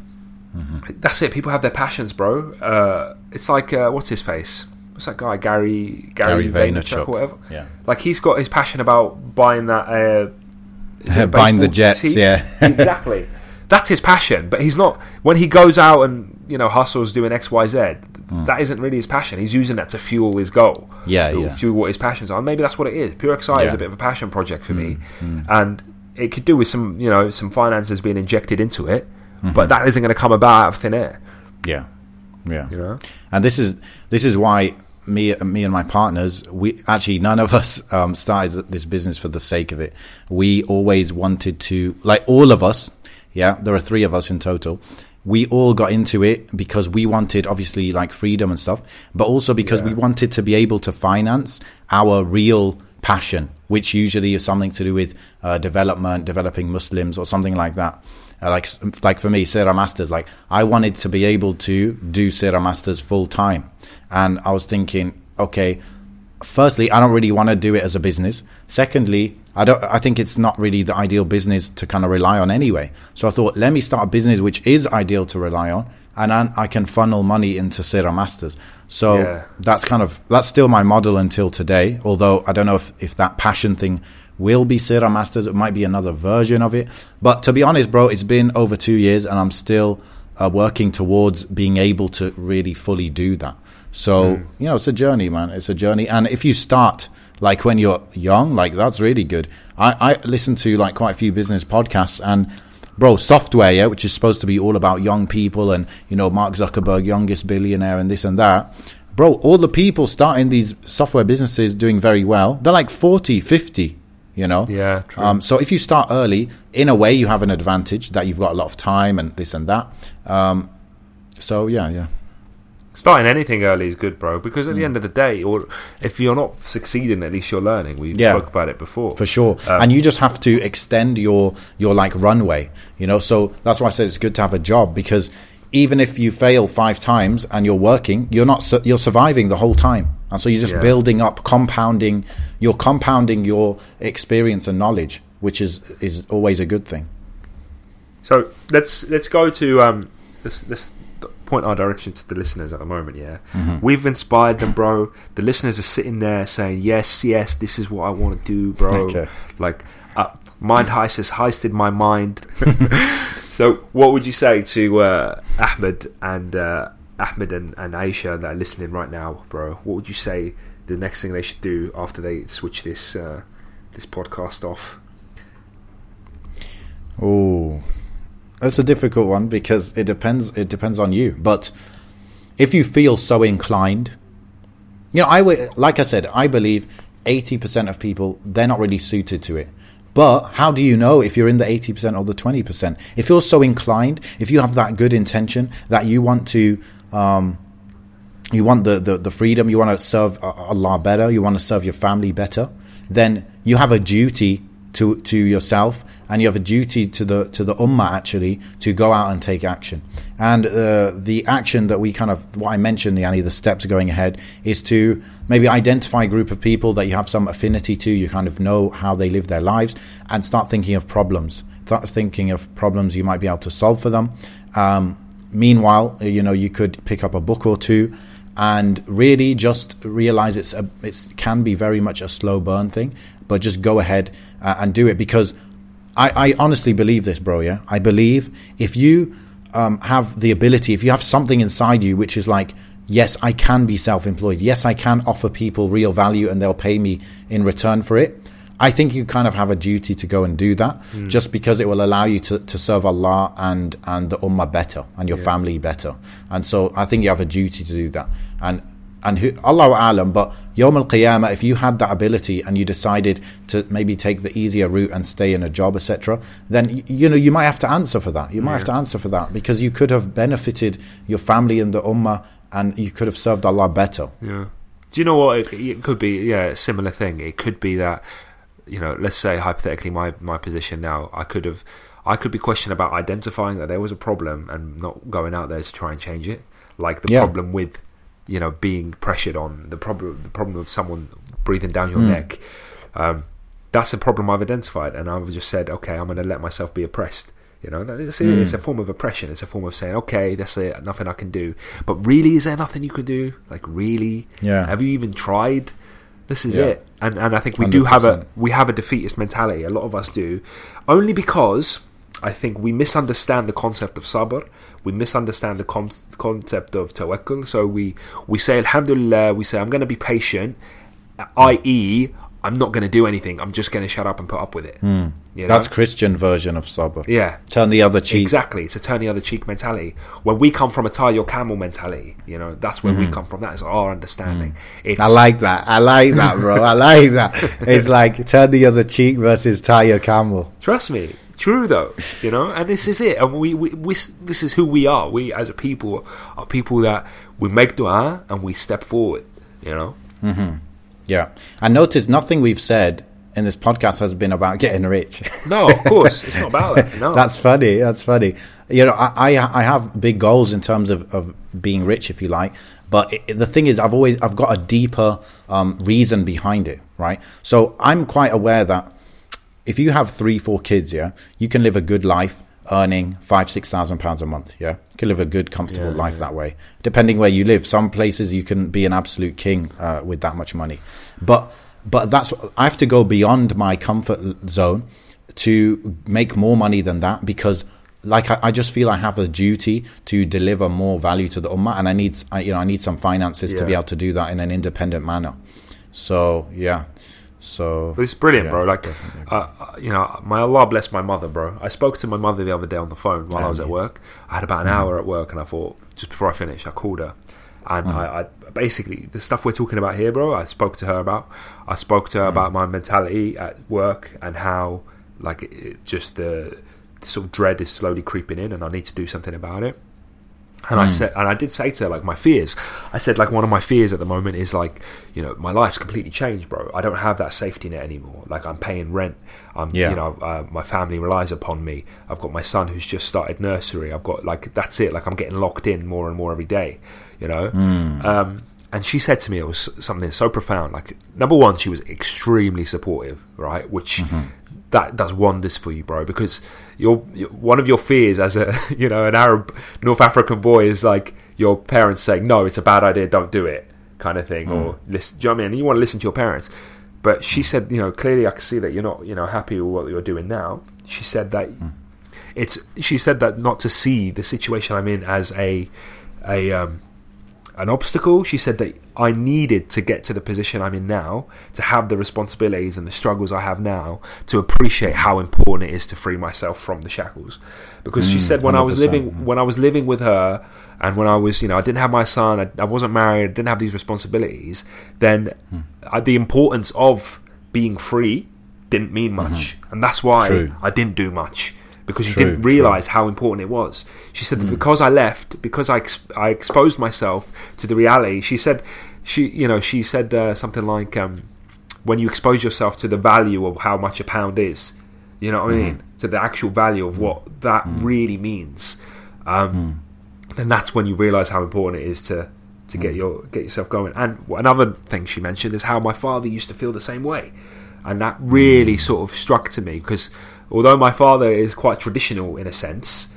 that's it. People have their passions bro. Uh it's like uh, what's his face? What's that guy? Gary gary, Gary Vaynerchuk. Vaynerchuk. or whatever. Yeah. like he's got his passion about buying that uh Buying the jets, yeah. exactly. That's his passion but he's not when he goes out and you know hustles doing xyz that isn't really his passion he's using that to fuel his goal. Yeah, yeah. fuel what his passions are maybe that's what it is pure xi is Yeah. Hmm, a bit of a passion project for me and it could do with some you know some finances being injected into it Mm-hmm. but that isn't going to come about out of thin air Yeah, yeah. you know And this is this is why me me and my partners we actually none of us um, started this business for the sake of it. We always wanted to like all of us. Yeah, there are three of us in total. We all got into it because we wanted obviously like freedom and stuff, but also because we wanted to be able to finance our real passion, which usually is something to do with uh, development, developing Muslims or something like that. Uh, like like for me, Seera Masters, like I wanted to be able to do Seera Masters full time, and I was thinking, okay, firstly, I don't really want to do it as a business. Secondly, I don't. I think it's not really the ideal business to kind of rely on anyway. So I thought, let me start a business which is ideal to rely on, and then I can funnel money into Seera Masters. So Yeah. that's kind of that's still my model until today. Although I don't know if if that passion thing will be Seera Masters. It might be another version of it. But to be honest, bro, it's been over two years, and I'm still uh, working towards being able to really fully do that. So you know, it's a journey, man. It's a journey, and if you start like when you're young, like that's really good. I, I listen to like quite a few business podcasts, and bro, software, yeah, which is supposed to be all about young people and you know Mark Zuckerberg, youngest billionaire, and this and that. Bro, all the people starting these software businesses doing very well, they're like 40, 50, you know? Yeah, true. Um, so if you start early, in a way, you have an advantage that you've got a lot of time and this and that. Um, so yeah, yeah. Starting anything early is good bro because at the end of the day or if you're not succeeding at least you're learning we Yeah. spoke about it before for sure Um, and you just have to extend your your like runway you know so that's why i said it's good to have a job because even if you fail five times and you're working you're not su- you're surviving the whole time and so you're just Yeah. building up, compounding. You're compounding your experience and knowledge, which is is always a good thing. So let's let's go to um let's let's point our direction to the listeners at the moment. Yeah, Mm-hmm. we've inspired them, bro. The listeners are sitting there saying, "Yes, yes, this is what I want to do, bro." Okay. Like, uh, mind heist has heisted my mind. so, what would you say to uh, Ahmed and uh, Ahmed and, and Aisha that are listening right now, bro? What would you say the next thing they should do after they switch this uh, this podcast off? Oh, that's a difficult one because it depends. It depends on you. But if you feel so inclined, you know, I would, like I said, I believe eighty percent of people they're not really suited to it. But how do you know if you're in the eighty percent or the twenty percent? If you're so inclined, if you have that good intention that you want to. Um, you want the, the, the freedom, you want to serve Allah better, you want to serve your family better, then you have a duty to to yourself and you have a duty to the to the ummah actually to go out and take action. And uh, the action that we kind of what I mentioned, the the steps going ahead is to maybe identify a group of people that you have some affinity to, you kind of know how they live their lives, and start thinking of problems. Start thinking of problems you might be able to solve for them. Um, meanwhile, you know, you could pick up a book or two and really just realize it's a, it can be very much a slow burn thing, but just go ahead uh, and do it because I, I honestly believe this, bro. Yeah, I believe if you um, have the ability, if you have something inside you which is like, yes, I can be self-employed. Yes, I can offer people real value, and they'll pay me in return for it. I think you kind of have a duty to go and do that, just because it will allow you to, to serve Allah and and the ummah better and your family better. And so I think you have a duty to do that. And and who, Allahu alam, but Yom al Qiyamah, if you had that ability and you decided to maybe take the easier route and stay in a job, etc., then you know you might have to answer for that. You might have to answer for that because you could have benefited your family and the ummah, and you could have served Allah better. Yeah. Do you know what? It, it could be, yeah, a similar thing. It could be that, you know, let's say hypothetically, my my position now, I could have, I could be questioned about identifying that there was a problem and not going out there to try and change it. Like the Yeah. problem with, you know, being pressured on the problem, the problem of someone breathing down your Hmm. neck. Um, that's a problem I've identified, and I've just said, okay, I'm going to let myself be oppressed. You know, that is- it's a form of oppression. It's a form of saying, okay, that's it, nothing I can do. But really, is there nothing you can do? Like, really? Yeah. Have you even tried? This is Yeah. it. And and I think we do have a we have a defeatist mentality. A lot of us do, only because I think we misunderstand the concept of sabr. We misunderstand the con- concept of tawakkul. So we we say Alhamdulillah. We say I'm going to be patient, i.e. I'm not going to do anything. I'm just going to shut up and put up with it. You know? Hmm. That's Christian version of sabr. yeah. Turn the other cheek. Exactly, it's a turn the other cheek mentality. When we come from a tie your camel mentality, you know, that's where we come from. That is our understanding. Mm-hmm. I like that. I like that, bro. I like that. It's like turn the other cheek versus tie your camel. Trust me, true though, you know, and this is it. And we, we, we, this is who we are. We as a people are people that we make dua and we step forward. You know, Mm-hmm. Yeah. And notice nothing we've said in this podcast has been about getting rich. no, of course, it's not about that. No, That's funny. That's funny. You know, I, I I have big goals in terms of, of being rich, if you like. But it, the thing is, I've always I've got a deeper um, reason behind it, right? So I'm quite aware that if you have three, four kids, yeah, you can live a good life earning five, six thousand pounds a month. Yeah, you can live a good, comfortable Yeah, life that way. Depending where you live, some places you can be an absolute king uh, with that much money. But but that's I have to go beyond my comfort zone to make more money than that because like I, I just feel I have a duty to deliver more value to the ummah and I need I, you know I need some finances to be able to do that in an independent manner. So yeah. So it's brilliant, Yeah, bro. Like, uh, uh, you know, my Allah bless my mother, bro. I spoke to my mother the other day on the phone while I was at work. I had about an hour at work, and I thought just before I finished, I called her, and I, I basically the stuff we're talking about here, bro. I spoke to her about. I spoke to her about my mentality at work and how, like, it, just the, the sort of dread is slowly creeping in, and I need to do something about it. And I said, and I did say to her, like, my fears. I said, like, one of my fears at the moment is like, you know, my life's completely changed, bro. I don't have that safety net anymore. Like, I'm paying rent. I'm, Yeah. you know, uh, my family relies upon me. I've got my son who's just started nursery. I've got like, that's it. Like, I'm getting locked in more and more every day. You know, um, and she said to me it was something so profound. Like number one, she was extremely supportive, right? Which Mm-hmm. That does wonders for you, bro. Because your one of your fears as a you know an Arab North African boy is like your parents saying no, it's a bad idea, don't do it, kind of thing, or hmm. listen. Do you know what I mean? And you want to listen to your parents. But she hmm. said, you know, clearly I can see that you're not, you know, happy with what you're doing now. She said that hmm. it's. She said that not to see the situation I'm in as a, a um, an obstacle. She said that I needed to get to the position I'm in now to have the responsibilities and the struggles I have now to appreciate how important it is to free myself from the shackles. Because she mm, said when I was 100%, living when I was living with her and when I was you know I didn't have my son I, I wasn't married I didn't have these responsibilities then hmm. I, the importance of being free didn't mean much mm-hmm. and that's why True. I didn't do much because you True, didn't true. realize how important it was. She said that hmm. because I left, because I ex- I exposed myself to the reality. She said she you know she said uh, something like um, when you expose yourself to the value of how much a pound is, you know what I mean, to the actual value of what that really means. Um, Then that's when you realize how important it is to to get your get yourself going. And another thing she mentioned is how my father used to feel the same way, and that really sort of struck to me because although my father is quite traditional in a sense,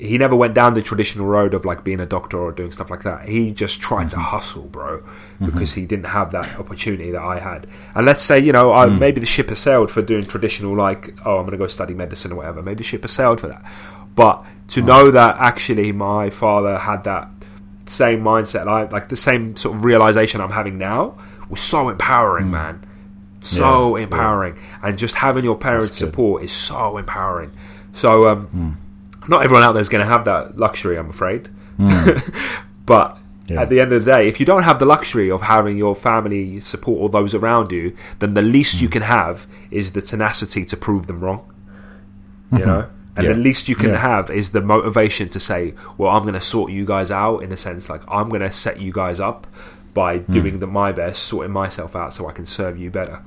he never went down the traditional road of like being a doctor or doing stuff like that. He just tried to mm-hmm. hustle, bro, mm-hmm. because he didn't have that opportunity that I had. And let's say, you know, I, mm. maybe the ship has sailed for doing traditional, like, oh, I'm going to go study medicine or whatever. Maybe the ship has sailed for that. But to know that actually my father had that same mindset, like, like the same sort of realization I'm having now, was so empowering, mm. man. So Yeah, empowering. And just having your parents' support is so empowering. So, um, mm. Not everyone out there is going to have that luxury, I'm afraid. Hmm. but Yeah. at the end of the day, if you don't have the luxury of having your family support or those around you, then the least you hmm. can have is the tenacity to prove them wrong. You hmm. know? And Yeah. the least you can Yeah. have is the motivation to say, well, I'm going to sort you guys out in a sense, like I'm going to set you guys up by doing the, my best, sorting myself out so I can serve you better.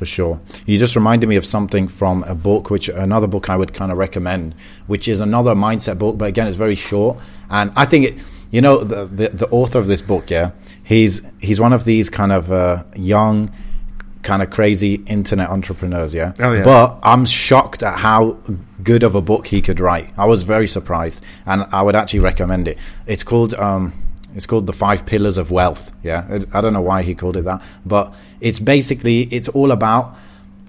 For sure. You just reminded me of something from a book, which another book I would kind of recommend, which is another mindset book, but again, it's very short. And I think it, you know, the the, the author of this book, yeah, he's he's one of these kind of uh, young, kind of crazy internet entrepreneurs, yeah. Oh, yeah. But I'm shocked at how good of a book he could write. I was very surprised, and I would actually recommend it. It's called. Um, it's called the five pillars of wealth. Yeah, I don't know why he called it that, but it's basically it's all about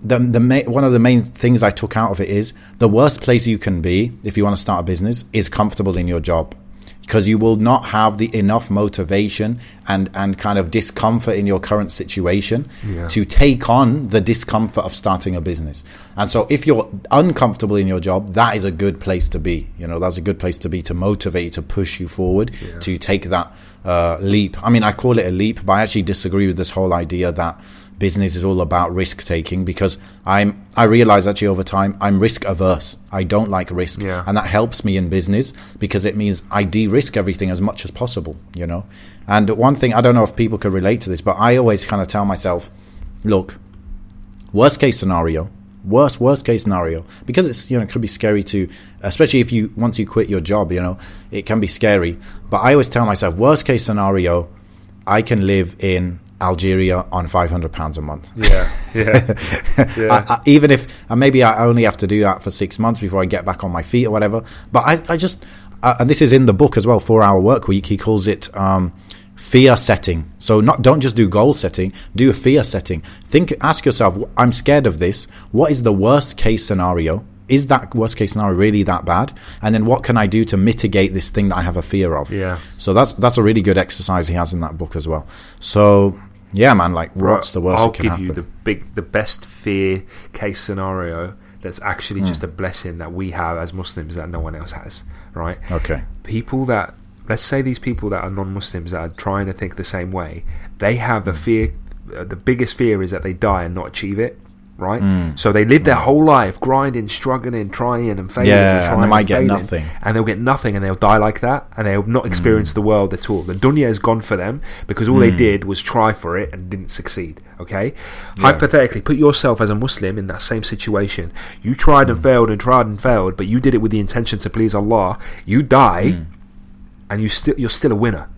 the the one of the main things I took out of it is the worst place you can be if you want to start a business is comfortable in your job because you will not have the enough motivation and and kind of discomfort in your current situation Yeah. to take on the discomfort of starting a business. And so if you're uncomfortable in your job, that is a good place to be. You know, that's a good place to be to motivate to push you forward, to take that uh, leap. I mean, I call it a leap, but I actually disagree with this whole idea that business is all about risk taking because I'm I realize actually over time I'm risk averse. I don't like risk. Yeah. And that helps me in business because it means I de-risk everything as much as possible, you know. And one thing I don't know if people can relate to this, but I always kind of tell myself, look, worst case scenario, worst worst case scenario, because it's you know it could be scary to, especially if you once you quit your job, you know, it can be scary. But I always tell myself, worst case scenario, I can live in Algeria on five hundred pounds a month. Yeah, yeah, yeah. I, I, even if and maybe I only have to do that for six months before I get back on my feet or whatever. But I, I just uh, and this is in the book as well. Four hour work week. He calls it um, fear setting. So not don't just do goal setting. Do a fear setting. Think. Ask yourself. I'm scared of this. What is the worst case scenario? Is that worst case scenario really that bad? And then what can I do to mitigate this thing that I have a fear of? Yeah. So that's that's a really good exercise he has in that book as well. So yeah, man. Like, what's the worst I'll that can give happen? you the big, the best fear case scenario that's actually just a blessing that we have as Muslims that no one else has. Right? okay. People that let's say these people that are non-Muslims that are trying to think the same way, they have a fear. Uh, the biggest fear is that they die and not achieve it. Right, mm. so they live their mm. whole life grinding, struggling, trying and failing. Yeah, and, and they might get failing, nothing. and they'll get nothing, and they'll die like that, and they'll not mm. experience the world at all. The dunya is gone for them because all they did was try for it and didn't succeed. Okay, hypothetically, put yourself as a Muslim in that same situation. You tried and failed and tried and failed, but you did it with the intention to please Allah. You die, and you still you're still a winner.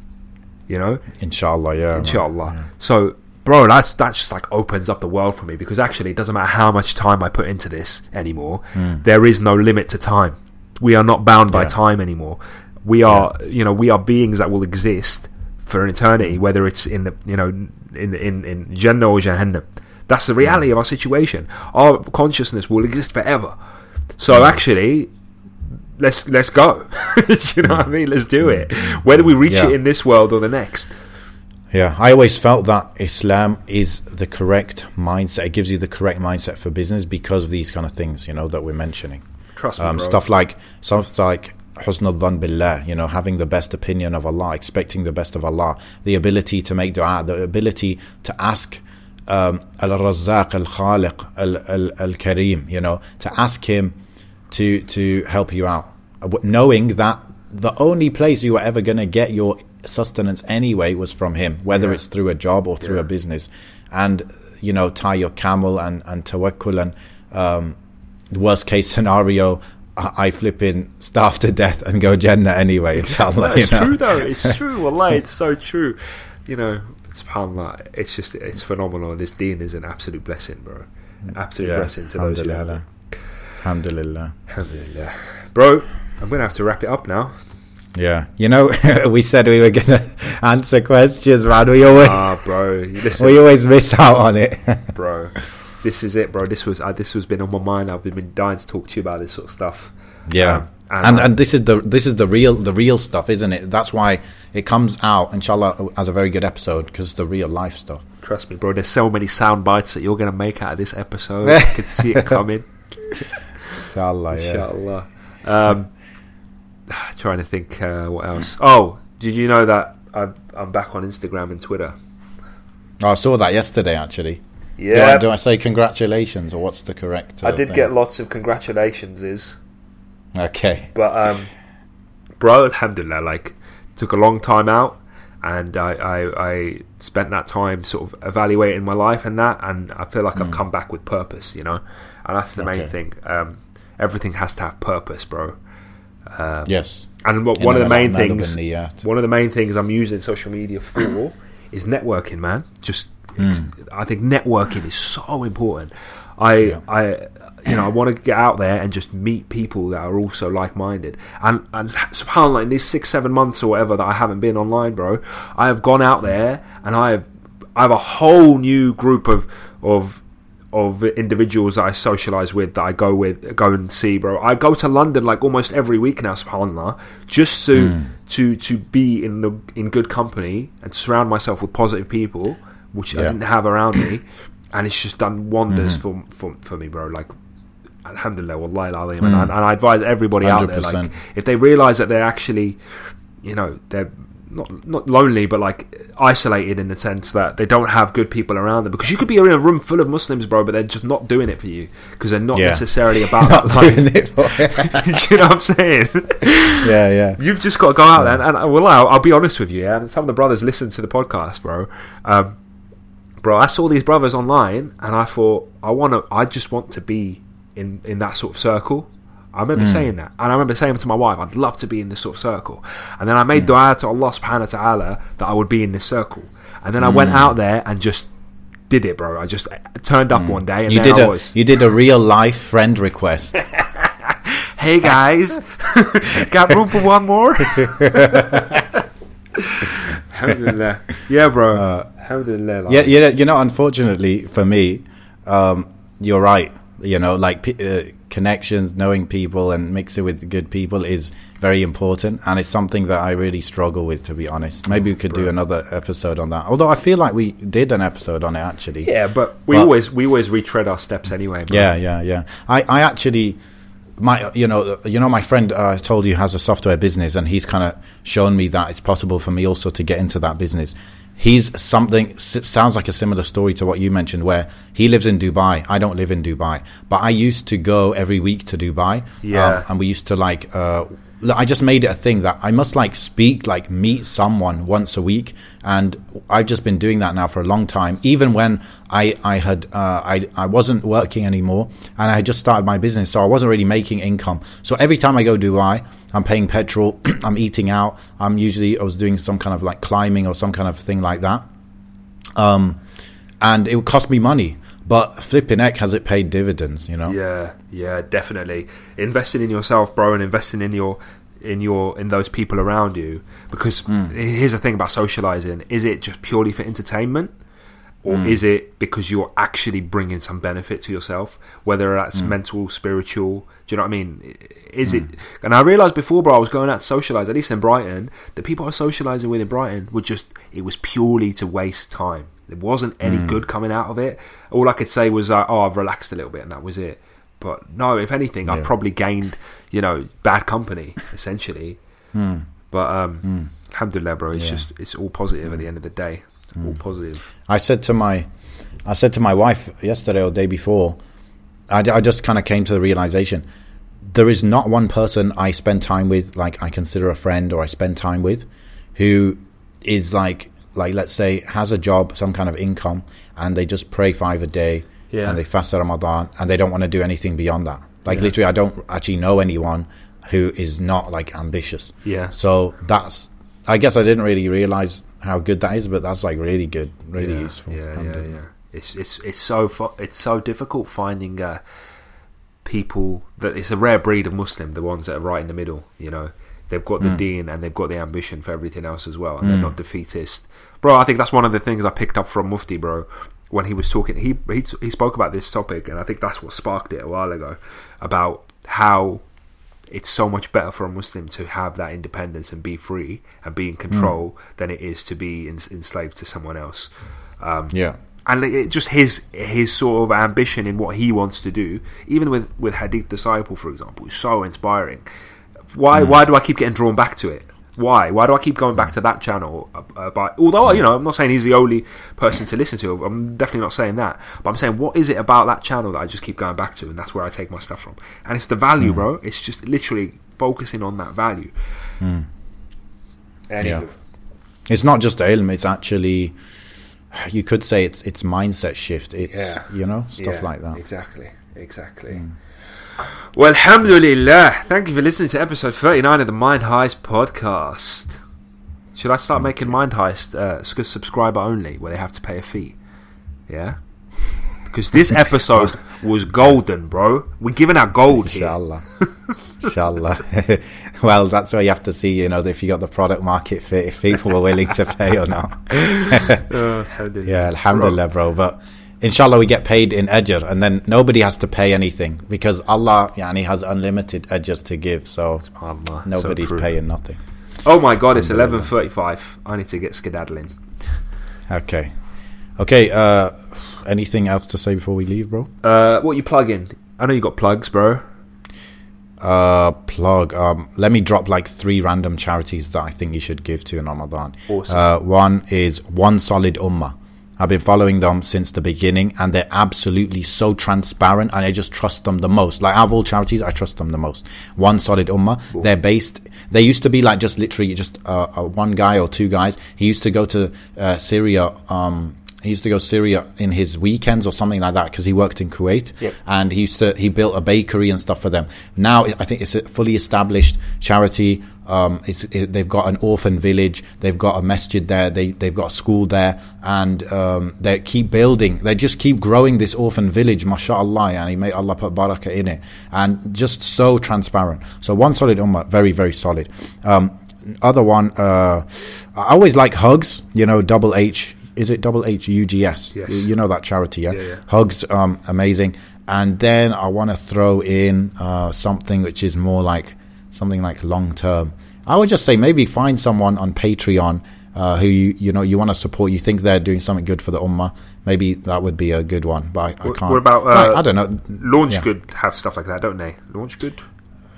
You know, Inshallah, yeah. inshallah. So, bro, that's that just like opens up the world for me because actually, it doesn't matter how much time I put into this anymore. Hmm. There is no limit to time. We are not bound by Yeah. time anymore. We are, you know, we are beings that will exist for an eternity, whether it's in the, you know, in in in Jannah or Jahannam. That's the reality hmm. of our situation. Our consciousness will exist forever. So hmm. actually, let's let's go. you know what I mean? Let's do it. Whether we reach Yeah. it in this world or the next. Yeah, I always felt that Islam is the correct mindset. It gives you the correct mindset for business because of these kind of things, you know, that we're mentioning. Trust me, Um, stuff like stuff like husn al billah, you know, having the best opinion of Allah, expecting the best of Allah, the ability to make dua, the ability to ask um, Al Razzaq, Al Khaliq, Al Al Al Kareem, you know, to ask Him to to help you out, knowing that the only place you were ever going to get your sustenance anyway was from Him, whether Yeah. it's through a job or through Yeah. a business, and you know, tie your camel and and tawakkul and um, worst case scenario, I, flip in, starve to death, and go Jannah anyway. Inshallah, No, you it's know? true though. It's true. Wallahi, it's so true. You know, subhanallah, it's just it's phenomenal. This deen is an absolute blessing, bro. Absolute Yeah, blessing to those who have it. Alhamdulillah. Alhamdulillah. Alhamdulillah. Bro, I'm gonna have to wrap it up now. Yeah, you know, we said we were gonna answer questions, man. We always Ah, bro, listen, we always miss out on it. bro. This is it, bro. This was uh, this was been on my mind. I've been, dying to talk to you about this sort of stuff. Yeah, Um, and and and this is the this is the real the real stuff, isn't it? That's why it comes out, inshallah, as a very good episode because it's the real life stuff. Trust me, bro. There's so many sound bites that you're gonna make out of this episode. I can see it coming. Inshallah, Inshallah. Um, trying to think uh, what else. Oh, did you know that I'm, I'm back on Instagram and Twitter? Oh, I saw that yesterday, actually. Do I, Yeah, do I say congratulations or what's the correct? Uh, I did thing? get lots of congratulations, is Okay. but um, bro, alhamdulillah, like took a long time out, and I, I I spent that time sort of evaluating my life and that, and I feel like I've come back with purpose, you know, and that's the main thing. Um, everything has to have purpose, bro. Um, Yes. And what, one know, of the main things, one of the main things I'm using social media for is networking, man. Just, I think networking is so important. I, Yeah. I, you know, I want to get out there and just meet people that are also like-minded. And, and subhanallah, in these six, seven months or whatever that I haven't been online, bro, I have gone out there and I have, I have a whole new group of, of of individuals that I socialise with, that I go with, go and see, bro. I go to London like almost every week now, subhanallah, just to Hmm. to to be in the in good company and surround myself with positive people, which I didn't have around me, and it's just done wonders Mm-hmm. for, for for me, bro. Like. Alhamdulillah, wallahi al-azim. And, I, and I advise everybody out there, like, if they realise that they're actually, you know, they're not not lonely, but like isolated in the sense that they don't have good people around them. Because you could be in a room full of Muslims, bro, but they're just not doing it for you because they're not Yeah. necessarily about Not that life. doing it for Do you know what I'm saying? yeah, yeah. You've just got to go out there, and, and well, I'll, I'll be honest with you. Yeah, and some of the brothers listen to the podcast, bro. Um, bro, I saw these brothers online, and I thought, I want to. I just want to be in in that sort of circle. I remember hmm. saying that, and I remember saying to my wife, "I'd love to be in this sort of circle." And then I made hmm. du'a to Allah Subhanahu wa Taala that I would be in this circle. And then I went hmm. out there and just did it, bro. I just turned up one day, and You did I a was. you did a real life friend request. Hey guys, got room for one more? Alhamdulillah. Yeah, bro. Uh, Alhamdulillah. like- yeah, yeah. You know, unfortunately for me, um, you're right. You know, like p- uh, connections, knowing people, and mixing with good people is very important, and it's something that I really struggle with, to be honest. Maybe we could do another episode on that. Although I feel like we did an episode on it actually. Yeah, but we But- always we always retread our steps anyway. Bro. Yeah, yeah, yeah. I, I actually, my, you know, you know, my friend uh, I told you has a software business, and he's kind of shown me that it's possible for me also to get into that business. He's something sounds like a similar story to what you mentioned, where he lives in Dubai. I don't live in Dubai, but I used to go every week to Dubai. Yeah. um, and we used to like. Uh, I just made it a thing that I must like speak, like meet someone once a week, and I've just been doing that now for a long time. Even when I I had uh, I I wasn't working anymore, and I had just started my business, so I wasn't really making income. So every time I go Dubai, I'm paying petrol, I'm eating out, I'm usually I was doing some kind of like climbing or some kind of thing like that. Um, and it would cost me money. But flipping heck, has it paid dividends? You know. Yeah, yeah, definitely. Investing in yourself, bro, and investing in your in your in those people around you. Because hmm. here's the thing about socializing: is it just purely for entertainment, or hmm. is it because you're actually bringing some benefit to yourself? Whether that's hmm. mental, spiritual. Do you know what I mean? Is it? And I realized before, bro, I was going out to socialize. At least in Brighton, the people I was socializing with in Brighton were just. It was purely to waste time. There wasn't any hmm. good coming out of it. All I could say was, uh, "Oh, I've relaxed a little bit," and that was it. But no, if anything, I've probably gained, you know, bad company essentially. Hmm. But um, hmm. alhamdulillah, bro, it's Yeah. just it's all positive at the end of the day. All positive. I said to my, I said to my wife yesterday or day before, I, I just kind of came to the realization, there is not one person I spend time with, like I consider a friend or I spend time with, who is like, like let's say has a job, some kind of income, and they just pray five a day, Yeah. and they fast the Ramadan, and they don't want to do anything beyond that. Like Yeah. literally, I don't actually know anyone who is not like ambitious. Yeah. So that's, I guess I didn't really realize how good that is, but that's like really good, really yeah, useful. Yeah, yeah, yeah. It's it's it's so fu- it's so difficult finding uh, people that it's a rare breed of Muslim, the ones that are right in the middle. You know, they've got the Mm. deen and they've got the ambition for everything else as well, and they're not defeatist, bro. I think that's one of the things I picked up from Mufti, bro. When he was talking, he he he spoke about this topic, and I think that's what sparked it a while ago about how it's so much better for a Muslim to have that independence and be free and be in control than it is to be en- enslaved to someone else. Um, Yeah. and it, just his his sort of ambition in what he wants to do, even with with Hadith Disciple, for example, is so inspiring. Why why do I keep getting drawn back to it? Why why do I keep going back to that channel? Uh, uh, but although you know, I'm not saying he's the only person to listen to. I'm definitely not saying that. But I'm saying what is it about that channel that I just keep going back to, and that's where I take my stuff from. And it's the value, bro. It's just literally focusing on that value. Anywho. Yeah. It's not just ilm, it's actually you could say it's it's mindset shift. It's Yeah. you know, stuff Yeah, like that. Exactly, exactly. Well, alhamdulillah. Thank you for listening to episode 39 of the Mind Heist podcast. Should I start making Mind Heist uh, subscriber only, where they have to pay a fee? Yeah? Because this episode was golden, bro. We're giving out gold here. Inshallah. Inshallah. well, that's where you have to see, you know, if you got the product market fit, if people were willing to pay or not. Uh, alhamdulillah. Yeah, alhamdulillah, bro. But inshallah, we get paid in ajr, and then nobody has to pay anything because Allah, yani, has unlimited ajr to give. So Subhanallah, so nobody's paying nothing. Oh my god, it's 11.35. I need to get skedaddling. Okay, okay. Uh, anything else to say before we leave, bro? Uh, what you plugging? I know you got plugs, bro. Uh, plug. Um, let me drop like three random charities that I think you should give to in Ramadan. Awesome. Uh, one is One Solid Ummah. I've been following them since the beginning, and they're absolutely so transparent, and I just trust them the most. Like out of all charities, I trust them the most. One Solid Ummah. They're based. They used to be like just literally just uh, uh, one guy or two guys. He used to go to uh, Syria. Um, he used to go Syria in his weekends or something like that because he worked in Kuwait Yep. and he used to he built a bakery and stuff for them. Now I think it's a fully established charity. Um, it's, it, they've got an orphan village. They've got a masjid there. They they've got a school there, and um, they keep building. They just keep growing this orphan village. Mashallah, and he may Allah put barakah in it, and just so transparent. So one solid ummah, very very solid. Um, other one, uh, I always like hugs. You know, double H. Is it double H U G S? Yes. You, know that charity, yeah. Yeah, yeah. Hugs, um, amazing. And then I want to throw in uh, something which is more like something like long term. I would just say maybe find someone on Patreon uh, who you you know you want to support. You think they're doing something good for the ummah. Maybe that would be a good one. But I, I can't. what about, Like, uh, I don't know. Launch Yeah. Good have stuff like that, don't they? Launch Good?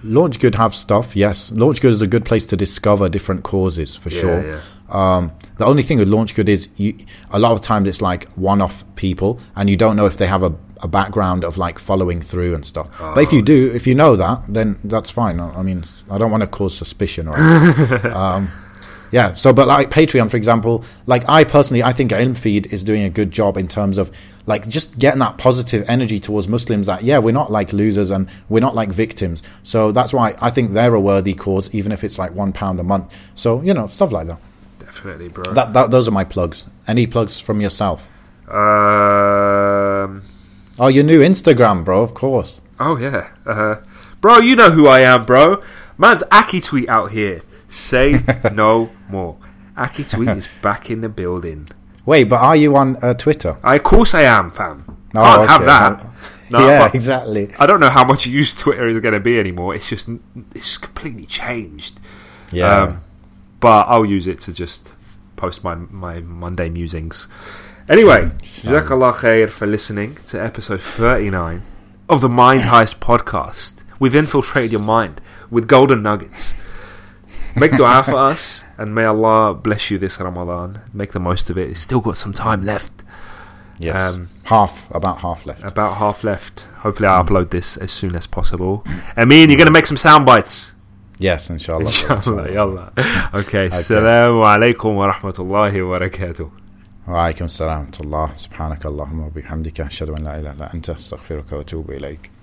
Launch Good have stuff, yes. Launch Good is a good place to discover different causes for Yeah, sure. yeah. Um, the only thing with Launch Good is you, a lot of times it's like one-off people, and you don't know if they have a, a background of like following through and stuff. But if you do, if you know that, then that's fine. I I mean, I don't want to cause suspicion or. um, yeah. So, but like Patreon, for example, like I personally, I think Ilm Feed is doing a good job in terms of like just getting that positive energy towards Muslims. That yeah, we're not like losers and we're not like victims. So that's why I think they're a worthy cause, even if it's like one pound a month. So you know, stuff like that. Definitely, bro. That, that those are my plugs. Any plugs from yourself? um, Oh, your new Instagram, bro. Of course. oh yeah, uh, bro. You know who I am, bro. Man's Aki tweet out here. Say no more. Aki tweet is back in the building. Wait, but are you on uh, Twitter? I, of course, I am, fam. Oh, Can't have that. No, yeah, exactly. I don't know how much use Twitter is going to be anymore. It's just it's completely changed. Yeah. Um, but I'll use it to just post my my Monday musings. Anyway, Jazakallah khair for listening to episode 39 of the Mind Heist podcast. We've infiltrated your mind with golden nuggets. Make dua for us, and may Allah bless you this Ramadan. Make the most of it. It's still got some time left. yes. um, half, about half left. About half left. Hopefully, I'll upload this as soon as possible. I mean, you're going to make some sound bites. يس ان شاء الله ان شاء الله يلا أوكي السلام عليكم ورحمه الله وبركاته وعليكم السلام ورحمه الله سبحانك اللهم وبحمدك اشهد ان لا اله الا انت استغفرك واتوب اليك